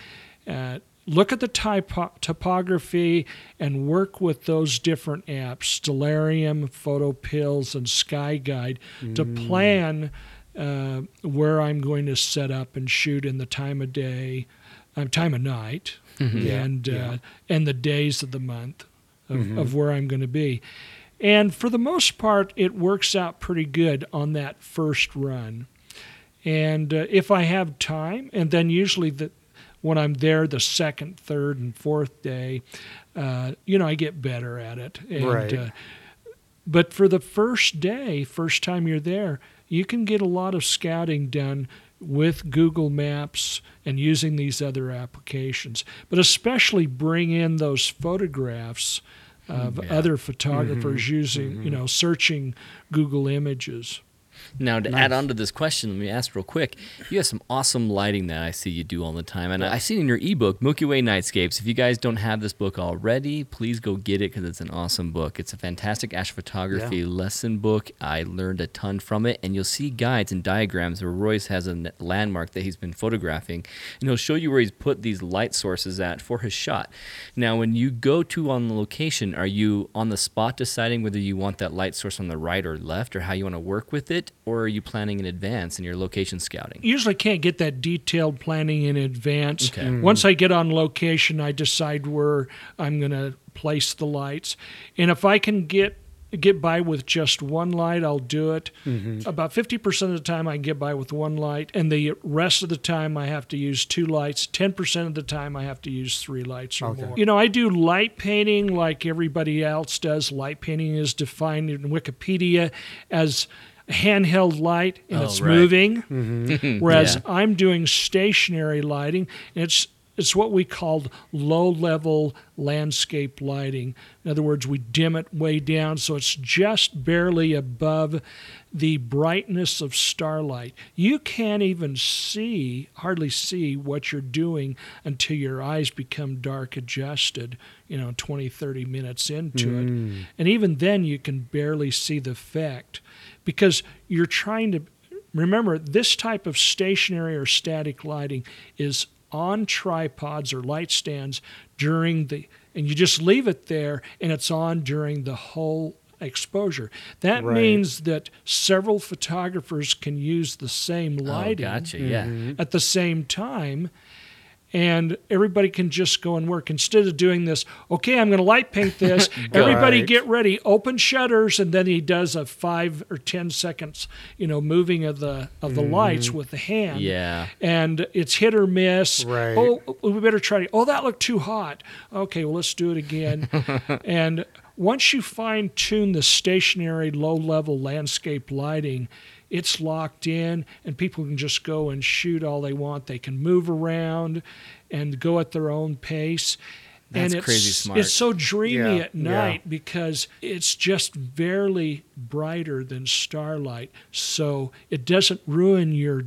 Uh, look at the typo- topography and work with those different apps, Stellarium, photo pills, and Sky Guide, to plan uh, where I'm going to set up and shoot in the time of day, uh, time of night, Yeah, and uh, yeah. and the days of the month of, of where I'm going to be. And for the most part, it works out pretty good on that first run. And uh, if I have time, and then usually the, when I'm there the second, third, and fourth day, uh, you know, I get better at it. And, Right. Uh, but for the first day, first time you're there, you can get a lot of scouting done with Google Maps and using these other applications. But especially bring in those photographs of Yeah. other photographers using, you know, searching Google Images. Now, to Nice. add on to this question, let me ask real quick. You have some awesome lighting that I see you do all the time. And I see in your ebook, Milky Way Nightscapes. If you guys don't have this book already, please go get it because it's an awesome book. It's a fantastic astrophotography Yeah. lesson book. I learned a ton from it. And you'll see guides and diagrams where Royce has a landmark that he's been photographing. And he'll show you where he's put these light sources at for his shot. Now, when you go to on the location, are you on the spot deciding whether you want that light source on the right or left or how you want to work with it? Or are you planning in advance in your location scouting? usually can't get that detailed planning in advance. Okay. Mhm. Once I get on location, I decide where I'm going to place the lights. And if I can get get by with just one light, I'll do it. About 50% of the time I can get by with one light, and the rest of the time I have to use two lights. 10% of the time I have to use three lights or Okay. more. You know, I do light painting like everybody else does. Light painting is defined in Wikipedia as a handheld light and Oh, it's right. moving. Mm-hmm. Whereas Yeah. I'm doing stationary lighting, it's it's what we called low level landscape lighting. In other words, we dim it way down so it's just barely above the brightness of starlight. You can't even see, hardly see what you're doing until your eyes become dark adjusted, you know, 20, 30 minutes into it. Mm. And even then, you can barely see the effect because you're trying to remember this type of stationary or static lighting is on tripods or light stands during the and you just leave it there and it's on during the whole exposure that Right. means that several photographers can use the same Oh, lighting gotcha. Yeah. Mm-hmm. at the same time and everybody can just go and work instead of doing this okay i'm going to light paint this everybody Right. get ready open shutters and then he does a five or ten seconds you know moving of the of the lights mm-hmm. with the hand Yeah. and it's hit or miss Right. oh we better try to oh that looked too hot okay well let's do it again and once you fine tune the stationary low level landscape lighting it's locked in and people can just go and shoot all they want they can move around and go at their own pace That's and it's, crazy smart. it's so dreamy Yeah, at yeah. night because it's just barely brighter than starlight so it doesn't ruin your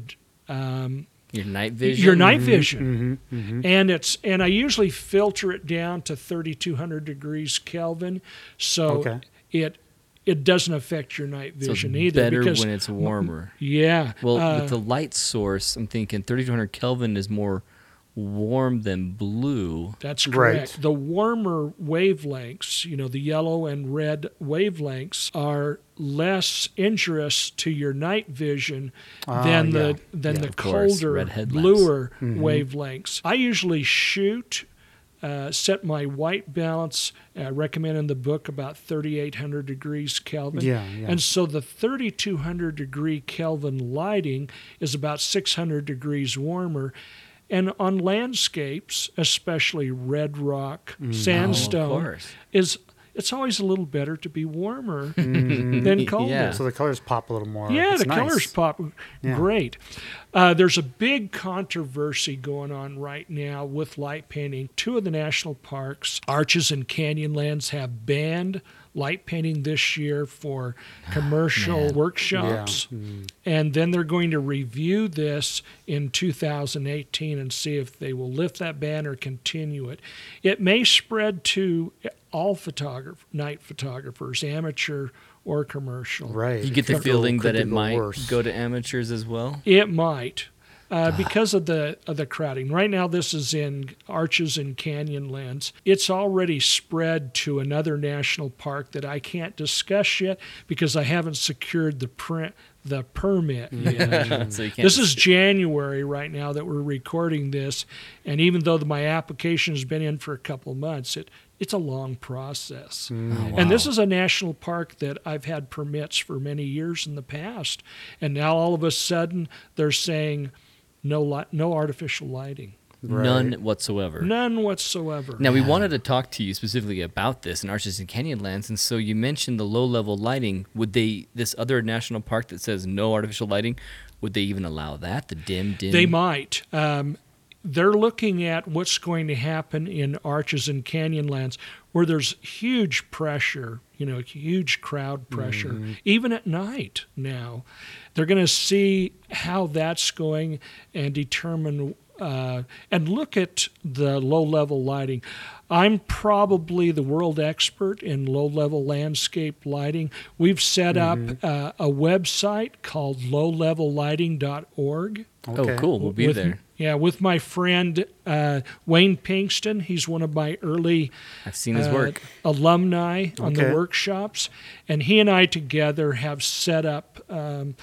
um, Your night vision. your night mm-hmm. vision mm-hmm. Mm-hmm. and it's and i usually filter it down to 3200 degrees kelvin so Okay. it it doesn't affect your night vision it's either better because when it's warmer. yeah Well, uh, with the light source, I'm thinking 3200 Kelvin is more warm than blue. That's Right. correct. The warmer wavelengths, you know, the yellow and red wavelengths are less injurious to your night vision Ah, than yeah. the than Yeah, the colder, Red bluer Mm-hmm. wavelengths. I usually shoot. Uh, set my white balance. I recommend in the book about 3,800 degrees Kelvin. Yeah, yeah. And so the 3,200 degree Kelvin lighting is about 600 degrees warmer. And on landscapes, especially red rock, Oh, of sandstone, course. is it's always a little better to be warmer mm-hmm. than colder. Yeah. So the colors pop a little more. Yeah, It's the nice. colors pop Yeah. great. Uh, there's a big controversy going on right now with light painting. Two of the national parks, Arches and Canyonlands, have banned light painting this year for ah, commercial Man. workshops. Mm-hmm. And then they're going to review this in 2018 and see if they will lift that ban or continue it. It may spread to all photograph night photographers, amateur or commercial. Right. You get the feeling that it might worse. go to amateurs as well. It might. Uh, because of the of the crowding. Right now, this is in Arches and Canyonlands. It's already spread to another national park that I can't discuss yet because I haven't secured the print the permit yet. so This is January right now that we're recording this, and even though my application has been in for a couple of months, it it's a long process. And this is a national park that I've had permits for many years in the past, and now all of a sudden they're saying no li- no artificial lighting, none whatsoever. none whatsoever. Now we wanted to talk to you specifically about this in Arches and Canyonlands, and so you mentioned the low-level lighting. Would they this other national park that says no artificial lighting? Would they even allow that? The dim, dim. They might. Um, they're looking at what's going to happen in Arches and Canyonlands where there's huge pressure, you know, huge crowd pressure, mm-hmm. even at night now. They're going to see how that's going and determine uh, and look at the low level lighting. I'm probably the world expert in low level landscape lighting. We've set up uh, a website called lowlevellighting.org. Oh, Okay. cool. We'll be with, there. Yeah, with my friend uh, Wayne Pinkston. He's one of my early I've seen his uh, work. alumni on the workshops, and he and I together have set up um,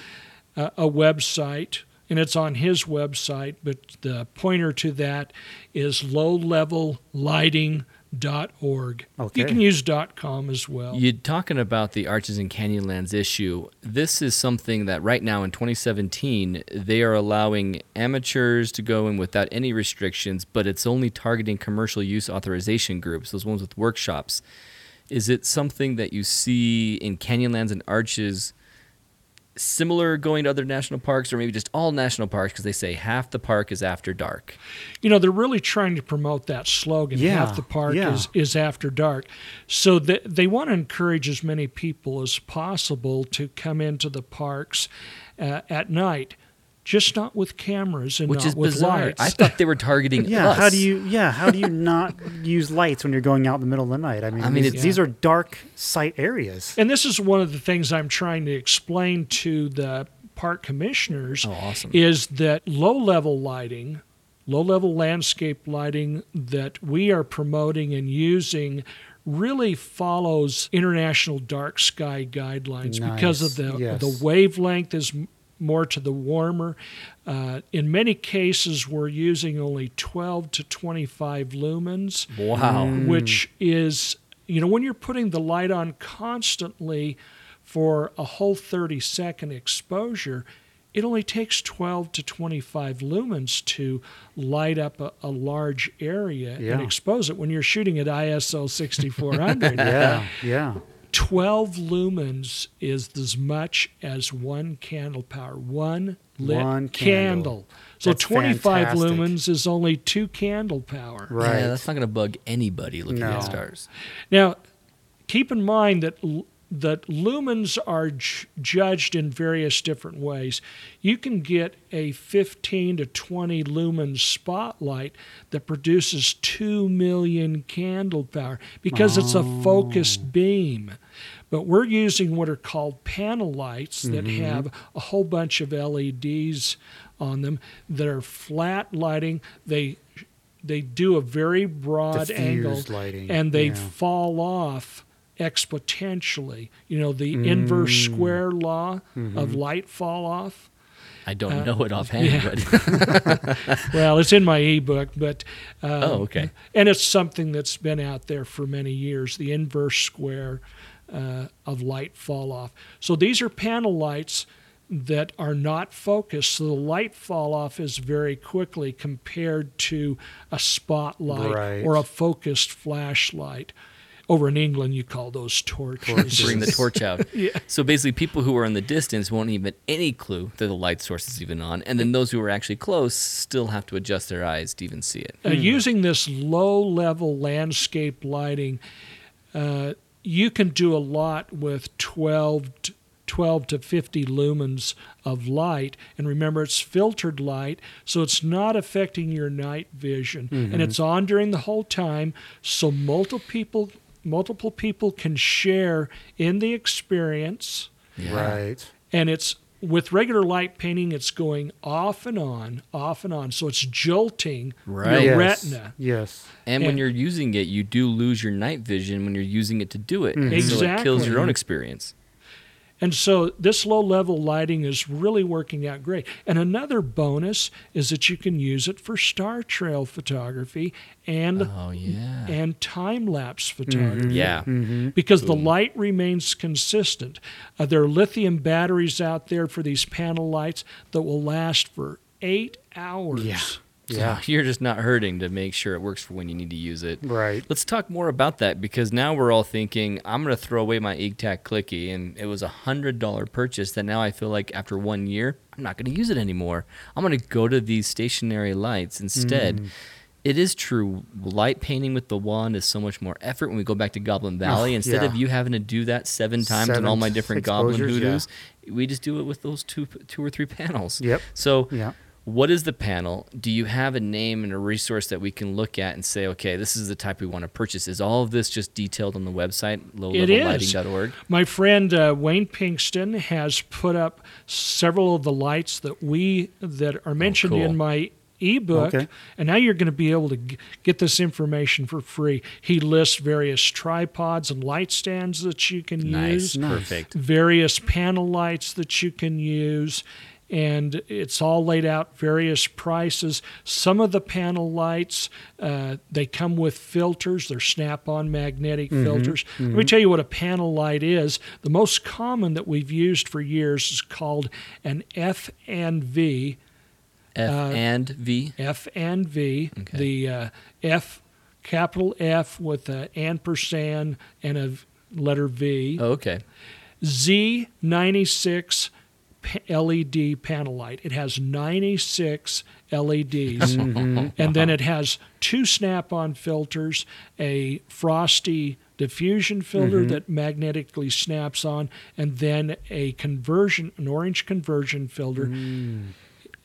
a, a website, and it's on his website. But the pointer to that is lowlevellighting.org. Okay. You can use .com as well. You're talking about the Arches and Canyonlands issue. This is something that right now in 2017 they are allowing amateurs to go in without any restrictions, but it's only targeting commercial use authorization groups, those ones with workshops. Is it something that you see in Canyonlands and Arches similar going to other national parks or maybe just all national parks because they say half the park is after dark? you know they're really trying to promote that slogan Yeah, half the park yeah. is, is after dark so that they want to encourage as many people as possible to come into the parks uh, at night just not with cameras and Which not is with bizarre. lights I thought they were targeting Yeah, us. how do you yeah, how do you not use lights when you're going out in the middle of the night? I mean, I mean, these, it's- these are dark site areas. and this is one of the things i'm trying to explain to the park commissioners Oh, awesome. is that low level lighting low level landscape lighting that we are promoting and using really follows international dark sky guidelines because of the Yes. the wavelength is m- more to the warmer. Uh, in many cases, we're using only 12 to 25 lumens Wow. which is, you know, when you're putting the light on constantly for a whole 30 second exposure, it only takes 12 to 25 lumens to light up a, a large area and expose it when you're shooting at ISO 6400. Yeah, yeah. 12 lumens is as much as one candle power, one lit One candle. candle. So That's 25 fantastic. lumens is only two candle power. Right. Yeah, that's not going to bug anybody looking No. at stars. Now, keep in mind that l- that lumens are j- judged in various different ways. You can get a 15 to 20 lumen spotlight that produces 2 million candle power because it's a oh. focused beam. But we're using what are called panel lights that mm-hmm. have a whole bunch of LEDs on them that are flat lighting. They they do a very broad angle lighting, and they yeah. fall off exponentially. You know, the inverse Mm. square law Mm-hmm. of light fall off. I don't Uh, know it offhand, yeah. but Well, it's in my ebook, but um, Oh, okay. and it's something that's been out there for many years. The inverse square uh, of light fall off. So these are panel lights that are not focused, so the light fall off is very quickly compared to a spotlight Right. or a focused flashlight. Over in England, you call those torches. Bring the torch out. Yeah. So basically, people who are in the distance won't even any clue that the light source is even on, and then those who are actually close still have to adjust their eyes to even see it. Uh, using this low level landscape lighting, uh, you can do a lot with 12 12 to 50 lumens of light. And remember, it's filtered light, so it's not affecting your night vision. And it's on during the whole time, so multiple people, multiple people can share in the experience Right. and it's with regular light painting it's going off and on off and on so it's jolting Right. your yes. retina Yes. And when you're using it, you do lose your night vision when you're using it to do it. Mhm. So it kills your own experience. And so this low level lighting is really working out great and another bonus is that you can use it for star trail photography and Oh yeah. and time lapse photography Yeah. Mm-hmm. because the light remains consistent. Uh, there are lithium batteries out there for these panel lights that will last for eight hours. Yeah. So Yeah. you're just not hurting to make sure it works for when you need to use it. Right. Let's talk more about that because now we're all thinking I'm going to throw away my EGTAC Clicky, and it was a hundred dollar purchase that now I feel like after one year I'm not going to use it anymore. I'm going to go to these stationary lights instead. Mm. It is true. Light painting with the wand is so much more effort when we go back to Goblin Valley. Oh, Instead yeah. of you having to do that seven times on Seven all my different Goblin exposures, yeah. we just do it with those two, two or three panels. Yep. So Yeah. What is the panel? Do you have a name and a resource that we can look at and say, okay, this is the type we want to purchase? Is all of this just detailed on the website, It is. lowlevellighting.org? My friend uh, Wayne Pinkston has put up several of the lights that we that are mentioned cool. in my ebook Okay. and now you're going to be able to g- get this information for free he lists various tripods and light stands that you can Nice. use Nice. Perfect. various panel lights that you can use and it's all laid out various prices some of the panel lights uh, they come with filters they're snap-on magnetic filters let me tell you what a panel light is the most common that we've used for years is called an f and v F Uh, and V. F and V. Okay. The uh, F, capital F with an ampersand and a letter V. Oh, okay. Z96 p- LED panel light. It has 96 LEDs. Mm-hmm. And then uh-huh. it has two snap on filters, a frosty diffusion filter mm-hmm. that magnetically snaps on, and then a conversion, an orange conversion filter mm.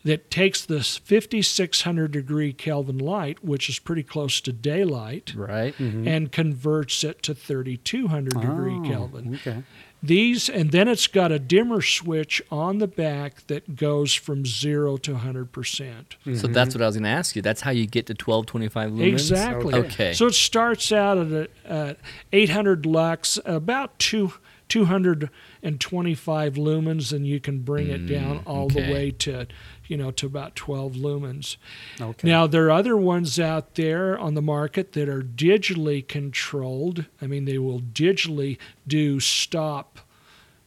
that takes this 5600 degree Kelvin light, which is pretty close to daylight, Right. Mm-hmm. and converts it to 3200 degree Oh, Kelvin. Okay. These, and then it's got a dimmer switch on the back that goes from zero to 100%. So that's what I was going to ask you. That's how you get to 1225 lumens? Exactly. Okay. So it starts out at a, uh, 800 lux, about two, 225 lumens, and you can bring it down all Mm, okay. the way to, you know, to about 12 lumens. Okay. Now there are other ones out there on the market that are digitally controlled. I mean, they will digitally do stop.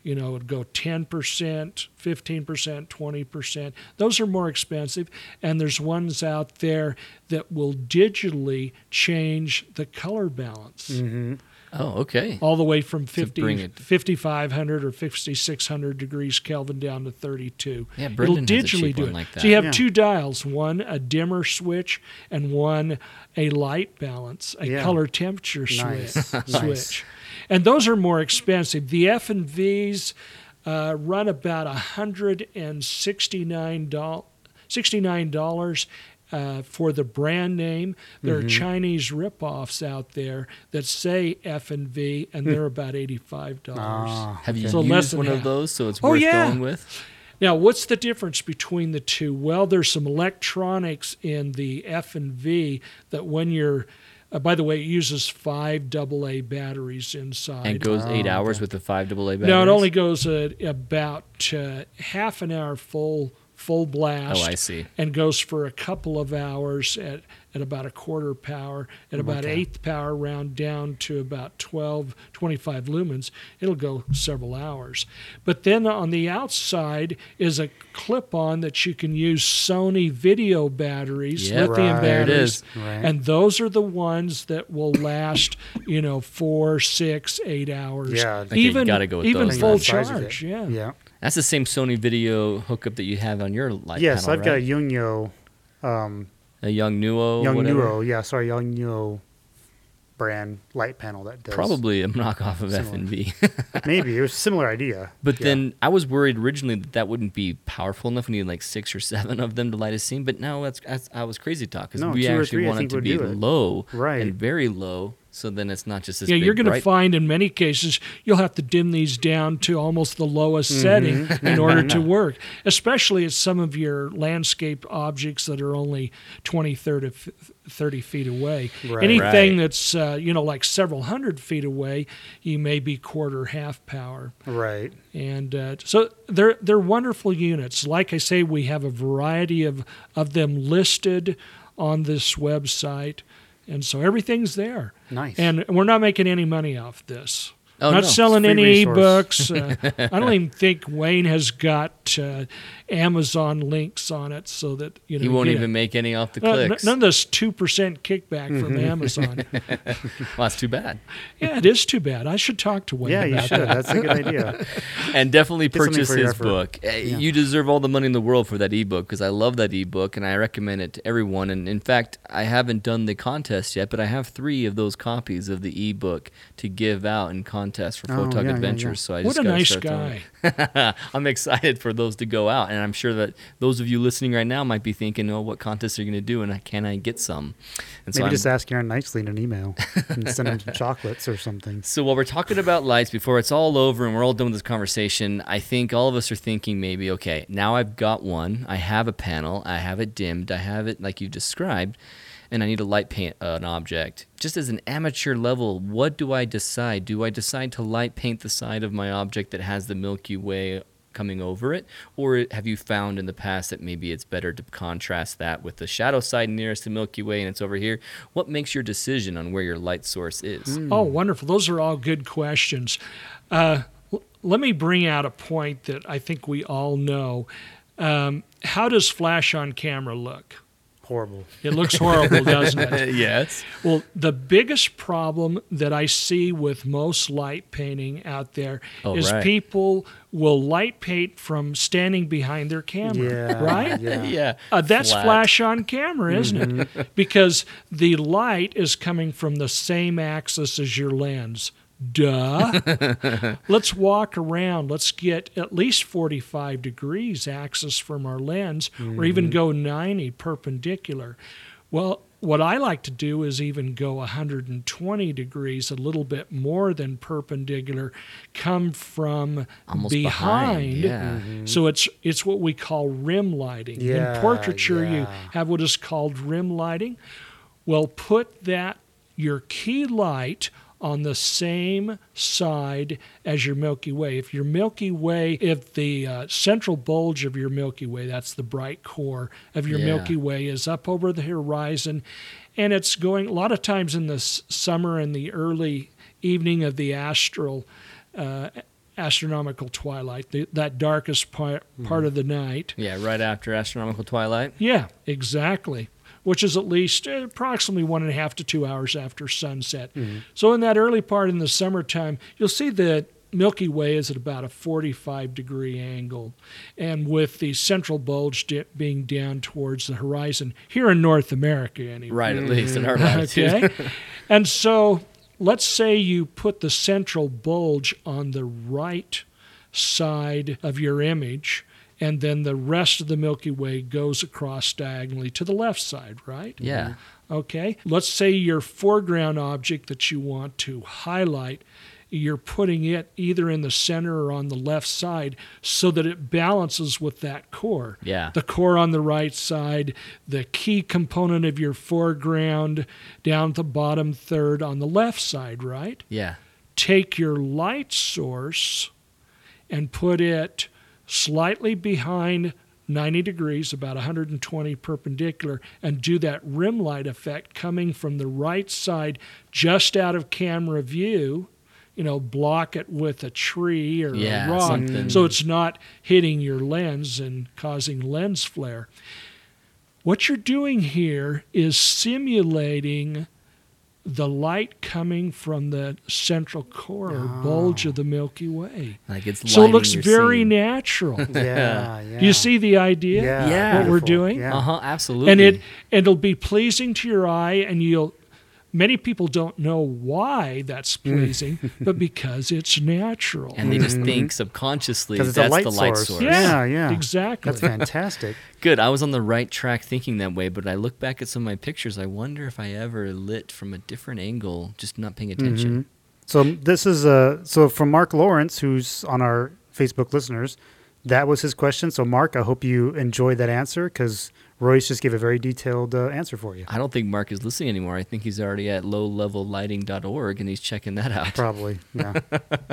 You know, it'd go 10%, 15%, 20%. Those are more expensive. And there's ones out there that will digitally change the color balance Mm-hmm. Oh, okay. all the way from 50, bring 5,500 or 5,600 degrees Kelvin down to 32. Yeah, It'll Brendan has a digitally cheap do it. like that. So you have Yeah. two dials, one a dimmer switch and one a light balance, a Yeah. color temperature Nice. switch. Nice. And those are more expensive. The F and V's uh, run about $169 $69 uh, for the brand name. There Mm-hmm. are Chinese ripoffs out there that say F and V, and they're about eighty-five dollars. Ah, Have you So less used than one of those so it's Oh, worth yeah. going with? Now, what's the difference between the two? Well, there's some electronics in the F and V that when you're uh, by the way, it uses five AA batteries inside. And goes eight Oh, hours okay. with the 5 AA batteries? no, it only goes at about uh, half an hour full full blast. Oh, I see. and goes for a couple of hours at at about a quarter power, at oh, about Okay. eighth power, round down to about 12, 25 lumens, it'll go several hours. But then on the outside is a clip on that you can use Sony video batteries, Yep. lithium Right. There it batteries. Right. And those are the ones that will last, you know, four, six, eight hours. Yeah. Okay, you even gotta go with even those full Depending on the size of charge. Yeah. Yeah. That's the same Sony video hookup that you have on your light panel. yes, panel, I've got a right? Yungyo, um, a young Nuo, Young whatever. Nuo. Yeah, sorry, Young Nuo brand light panel that does. Probably a knockoff of F and FNV. Maybe it was a similar idea. But Yeah. then I was worried originally that that wouldn't be powerful enough. We needed like six or seven of them to light a scene. But now that's, that's I was crazy talk because No, we actually three, I want it think, to be low Right. and very low. So then it's not just this. Yeah, big you're going to find in many cases you'll have to dim these down to almost the lowest Mm-hmm. setting in order to work, especially at some of your landscape objects that are only 20, 30, 30 feet away. Right. Anything Right. that's, uh, you know, like several hundred feet away, you may be quarter, half power. right. And uh, so they're they're wonderful units. Like I say, we have a variety of of them listed on this website, and so everything's there. Nice. And we're not making any money off this. Oh, not no. selling It's a free any resource. ebooks. Uh, I don't even think Wayne has got uh, Amazon links on it, so that you know He won't even it. make any off the Uh, n- clicks. none of this two percent kickback Mm-hmm. from Amazon. well, that's too bad. yeah, it is too bad. I should talk to Wayne. Yeah, you about should. that. That's a good idea. and definitely Get purchase his effort. book. Uh, You deserve all the money in the world for that ebook because I love that ebook and I recommend it to everyone. And in fact, I haven't done the contest yet, but I have three of those copies of the ebook to give out in contest for Oh, Photog yeah, yeah, Adventures. yeah. So I What just a gotta nice start throwing- guy. I'm excited for those to go out, and I'm sure that those of you listening right now might be thinking, "Oh, what contests are you going to do?" And can I get some? And Maybe I'm- just ask Aaron nicely in an email and send him some chocolates or something. So while we're talking about lights, before it's all over and we're all done with this conversation, I think all of us are thinking maybe, okay, now I've got one, I have a panel, I have it dimmed, I have it like you described, and I need to light paint an object. Just as an amateur level, what do I decide? Do I decide to light paint the side of my object that has the Milky Way coming over it? Or have you found in the past that maybe it's better to contrast that with the shadow side nearest the Milky Way and it's over here? What makes your decision on where your light source is? Oh, wonderful. Those are all good questions. Uh, l- let me bring out a point that I think we all know. Um, how does flash on camera look? Horrible. It looks horrible, doesn't it? yes. Well, the biggest problem that I see with most light painting out there is Oh, right. people will light paint from standing behind their camera, Yeah. right? Yeah. Yeah. Uh, that's Flat. flash on camera, isn't it? Because the light is coming from the same axis as your lens. Duh. Let's walk around. Let's get at least 45 degrees axis from our lens, or even mm-hmm. go 90 perpendicular. Well, what I like to do is even go 120 degrees, a little bit more than perpendicular, come from Almost behind. behind, yeah. Mm-hmm. So it's it's what we call rim lighting. Yeah, In portraiture, you have what is called rim lighting. Well, put that your key light on the same side as your Milky Way. If your Milky Way, if the uh, central bulge of your Milky Way, that's the bright core of your Yeah. Milky Way, is up over the horizon, and it's going a lot of times in the s- summer and the early evening of the astral. Uh, astronomical twilight the, that darkest part, part of the night Yeah, right after astronomical twilight. yeah, exactly. Which is at least uh, approximately one and a half to two hours after sunset. So, in that early part in the summertime, you'll see that Milky Way is at about a 45 degree angle, and with the central bulge di- being down towards the horizon here in North America, anyway. Right, at least in our latitude. Okay. and so let's say you put the central bulge on the right side of your image, and then the rest of the Milky Way goes across diagonally to the left side, right? Yeah. Okay. Let's say your foreground object that you want to highlight, you're putting it either in the center or on the left side so that it balances with that core. Yeah. The core on the right side, the key component of your foreground down at the bottom third on the left side, right? Yeah. Take your light source and put it slightly behind 90 degrees, about 120 perpendicular, and do that rim light effect coming from the right side just out of camera view. You know, block it with a tree or Yeah, a rock something. so it's not hitting your lens and causing lens flare. What you're doing here is simulating the light coming from the central core or bulge of the Milky Way. Like it's So it looks very scene. natural. Yeah, yeah. You see the idea? Yeah, Yeah. What we're doing? Yeah. Uh huh. Absolutely. And it and it'll be pleasing to your eye and you'll many people don't know why that's Mm. pleasing, but because it's natural. and they just think subconsciously that's it's light the light source. source. Yeah, yeah. Exactly. That's fantastic. Good. I was on the right track thinking that way, but I look back at some of my pictures. I wonder if I ever lit from a different angle, just not paying attention. So this is uh so from Mark Lawrence, who's on our Facebook listeners. That was his question. So Mark, I hope you enjoyed that answer because Royce just gave a very detailed uh, answer for you. I don't think Mark is listening anymore. I think he's already at lowlevellighting.org and he's checking that out. Probably, yeah.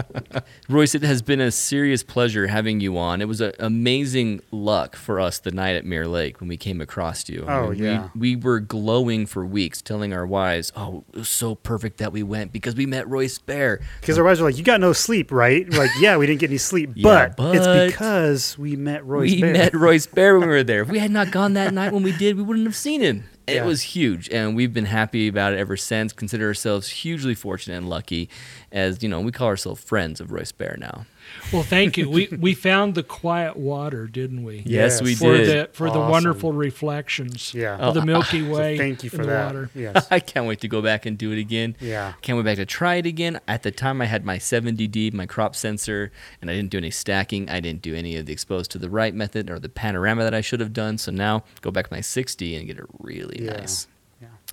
Royce, it has been a serious pleasure having you on. It was an amazing luck for us the night at Mirror Lake when we came across you. Oh, we- yeah. We, were glowing for weeks, telling our wives, oh, it was so perfect that we went because we met Royce Bair. Because our wives are like, "You got no sleep, right?" We're like, yeah, we didn't get any sleep, Yeah, but, but- it's because we met Royce. we Bair. met Royce Bair when we were there. If we had not gone that night when we did, we wouldn't have seen him. It Yeah. was huge, and we've been happy about it ever since. Consider ourselves hugely fortunate and lucky, as you know, we call ourselves friends of Royce Bair now. Well, thank you. We we found the quiet water, didn't we? Yes, we For did. the for the wonderful reflections Yeah. of the oh, Milky So Way thank you for in the that. water. Yes. I can't wait to go back and do it again. Yeah. Can't wait back to try it again. At the time, I had my 70D, my crop sensor, and I didn't do any stacking. I didn't do any of the exposed to the right method or the panorama that I should have done. So now go back to my 60 and get it really Yeah. nice.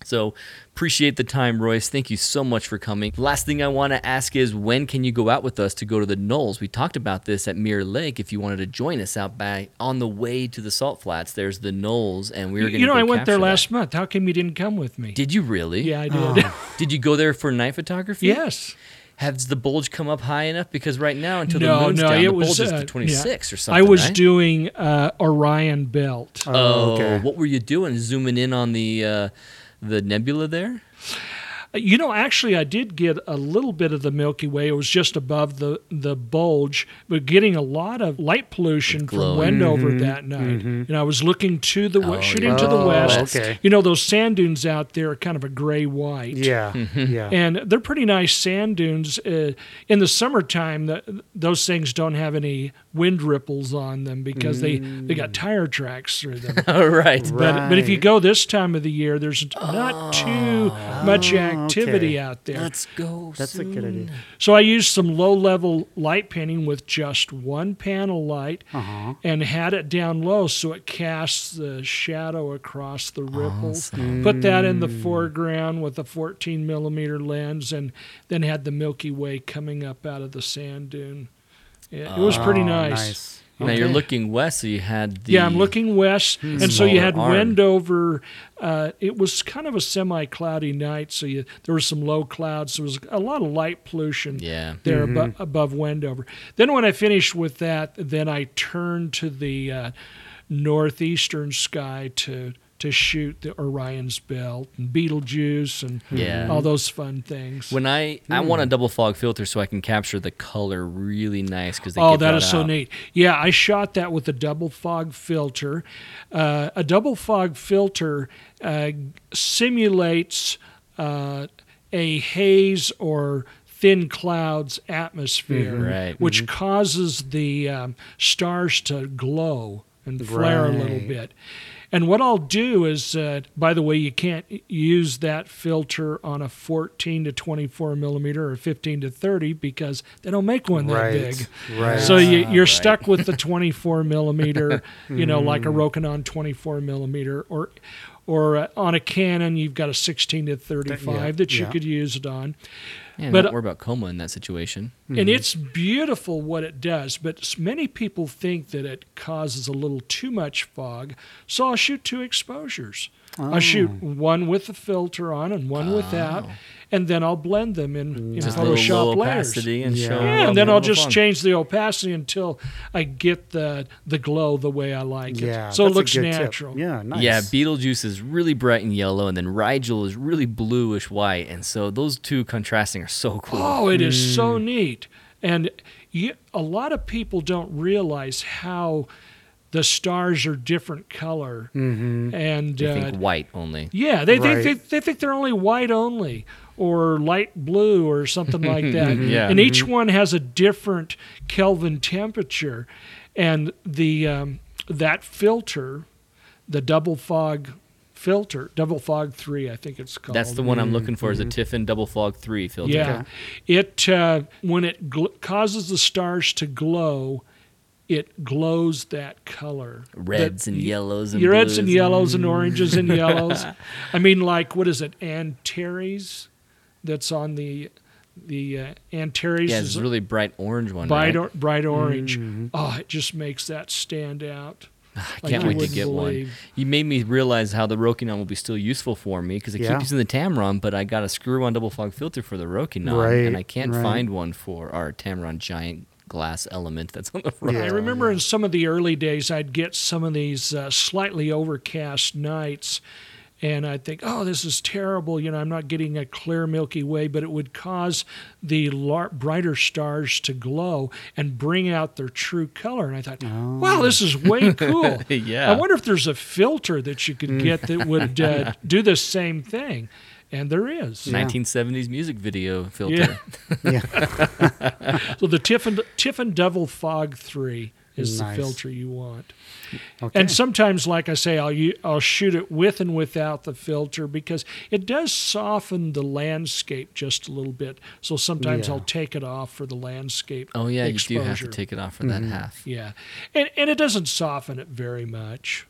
Yeah. So appreciate the time, Royce. Thank you so much for coming. Last thing I want to ask is when can you go out with us to go to the Knolls? We talked about this at Mirror Lake. If you wanted to join us out by on the way to the Salt Flats, there's the Knolls, and we were going to. You know, go I went there capture that. last month. How come you didn't come with me? Did you really? yeah, I did. Did you go there for night photography? yes. Has the bulge come up high enough? Because right now, until no, the moon's no, down, it the was bulge is uh, the 26 yeah. or something. I was right? doing uh, Orion Belt. Oh, okay. what were you doing? Zooming in on the uh, the nebula there? You know, actually, I did get a little bit of the Milky Way. It was just above the, the bulge, but getting a lot of light pollution from glowing. Wendover that night. And I was looking to the we- Oh, shooting yeah. to the Oh, west. okay. You know, those sand dunes out there are kind of a gray white. Yeah. Mm-hmm. Yeah. And they're pretty nice sand dunes. Uh, in the summertime, the, those things don't have any wind ripples on them because they, they got tire tracks through them. All right. But, but if you go this time of the year, there's not too much activity okay. out there. Let's go. That's a good idea. So I used some low level light painting with just one panel light Uh-huh. and had it down low so it casts the shadow across the ripples. Put that in the foreground with a 14 millimeter lens and then had the Milky Way coming up out of the sand dune. Yeah, it was pretty Oh, nice. nice. Now you're looking west, so you had the Yeah, I'm looking west, and so you Smaller had arm. wind over. Uh, it was kind of a semi-cloudy night, so you, there was some low clouds. So There was a lot of light pollution Yeah. there abo- above Wendover. Then when I finished with that, then I turned to the uh, northeastern sky to to shoot the Orion's Belt and Betelgeuse and Yeah. all those fun things. When I I want a double fog filter so I can capture the color really nice because Oh, that is so neat. Yeah, I shot that with a double fog filter. Uh, a double fog filter uh, simulates uh, a haze or thin clouds atmosphere, Right. which causes the um, stars to glow and flare a little bit. And what I'll do is, uh, by the way, you can't use that filter on a 14 to 24 millimeter or 15 to 30 because they don't make one that Right. big. Right. So you, you're right. stuck with the 24 millimeter, you know, like a Rokinon 24 millimeter, or or uh, on a Canon you've got a 16 to 35 Yeah, that you yeah. could use it on. Yeah, But- don't uh, worry about coma in that situation. And mm-hmm. it's beautiful what it does, but many people think that it causes a little too much fog. So I'll shoot two exposures. I'll shoot one with the filter on and one without, and then I'll blend them in, in Just a little Photoshop low layers. opacity and Yeah. show. Yeah, and then I'll just fun. change the opacity until I get the the glow the way I like Yeah, it. So it looks good tip. natural. Yeah, nice. Yeah, Betelgeuse is really bright and yellow, and then Rigel is really bluish white, and so those two contrasting are so cool. Oh, it is so Hmm. neat. And you, a lot of people don't realize how the stars are different color. Mm-hmm. And They uh, think white only. yeah, they, Right. they, they, they think they're only white only or light blue or something like that. Yeah. And each one has a different Kelvin temperature. And the um, that filter, the double fog filter, double fog 3, I think it's called. That's the one I'm looking for. Is a Tiffen Double Fog Three filter. Yeah, it uh, when it gl- causes the stars to glow, it glows that color. Reds That- and yellows and Your reds and yellows and oranges and yellows. I mean, like what is it, Antares? That's on the the uh, Antares. Yeah, is it's a really bright orange one. bright right? or, bright orange. Oh, it just makes that stand out. I can't you wait to wouldn't get one. You made me realize how the Rokinon will be still useful for me because I Yeah. keep using the Tamron, but I got a screw-on double fog filter for the Rokinon, Right, and I can't right. find one for our Tamron giant glass element that's on the front. Yeah. I remember in some of the early days, I'd get some of these uh, slightly overcast nights, and I'd think, "Oh, this is terrible." You know, I'm not getting a clear Milky Way, but it would cause the lar- brighter stars to glow and bring out their true color. And I thought, "Wow, this is way cool." Yeah. I wonder if there's a filter that you could get that would uh, do the same thing, and there is. 1970s music video filter. Yeah. Yeah. So the Tiffen Tiffen Double Fog Three is Nice. the filter you want. Okay. And sometimes, like I say, I'll u- I'll shoot it with and without the filter because it does soften the landscape just a little bit. So sometimes Yeah. I'll take it off for the landscape. Oh yeah, exposure. you do have to take it off for that mm-hmm. half. Yeah, and and it doesn't soften it very much.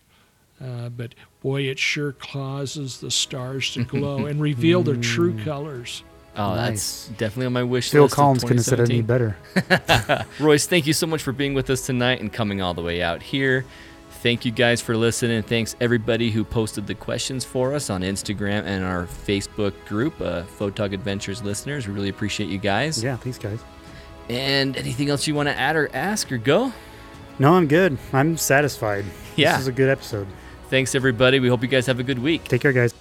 Uh, but boy, it sure causes the stars to glow and reveal their true colors. Oh, Nice. that's definitely on my wish Phil list. of Collins couldn't have said it any better. Royce, thank you so much for being with us tonight and coming all the way out here. Thank you guys for listening. Thanks everybody who posted the questions for us on Instagram and our Facebook group, uh, Photog Adventures listeners. We really appreciate you guys. Yeah, thanks, guys. And anything else you want to add or ask or go? No, I'm good. I'm satisfied. Yeah. This is a good episode. Thanks everybody. We hope you guys have a good week. Take care, guys.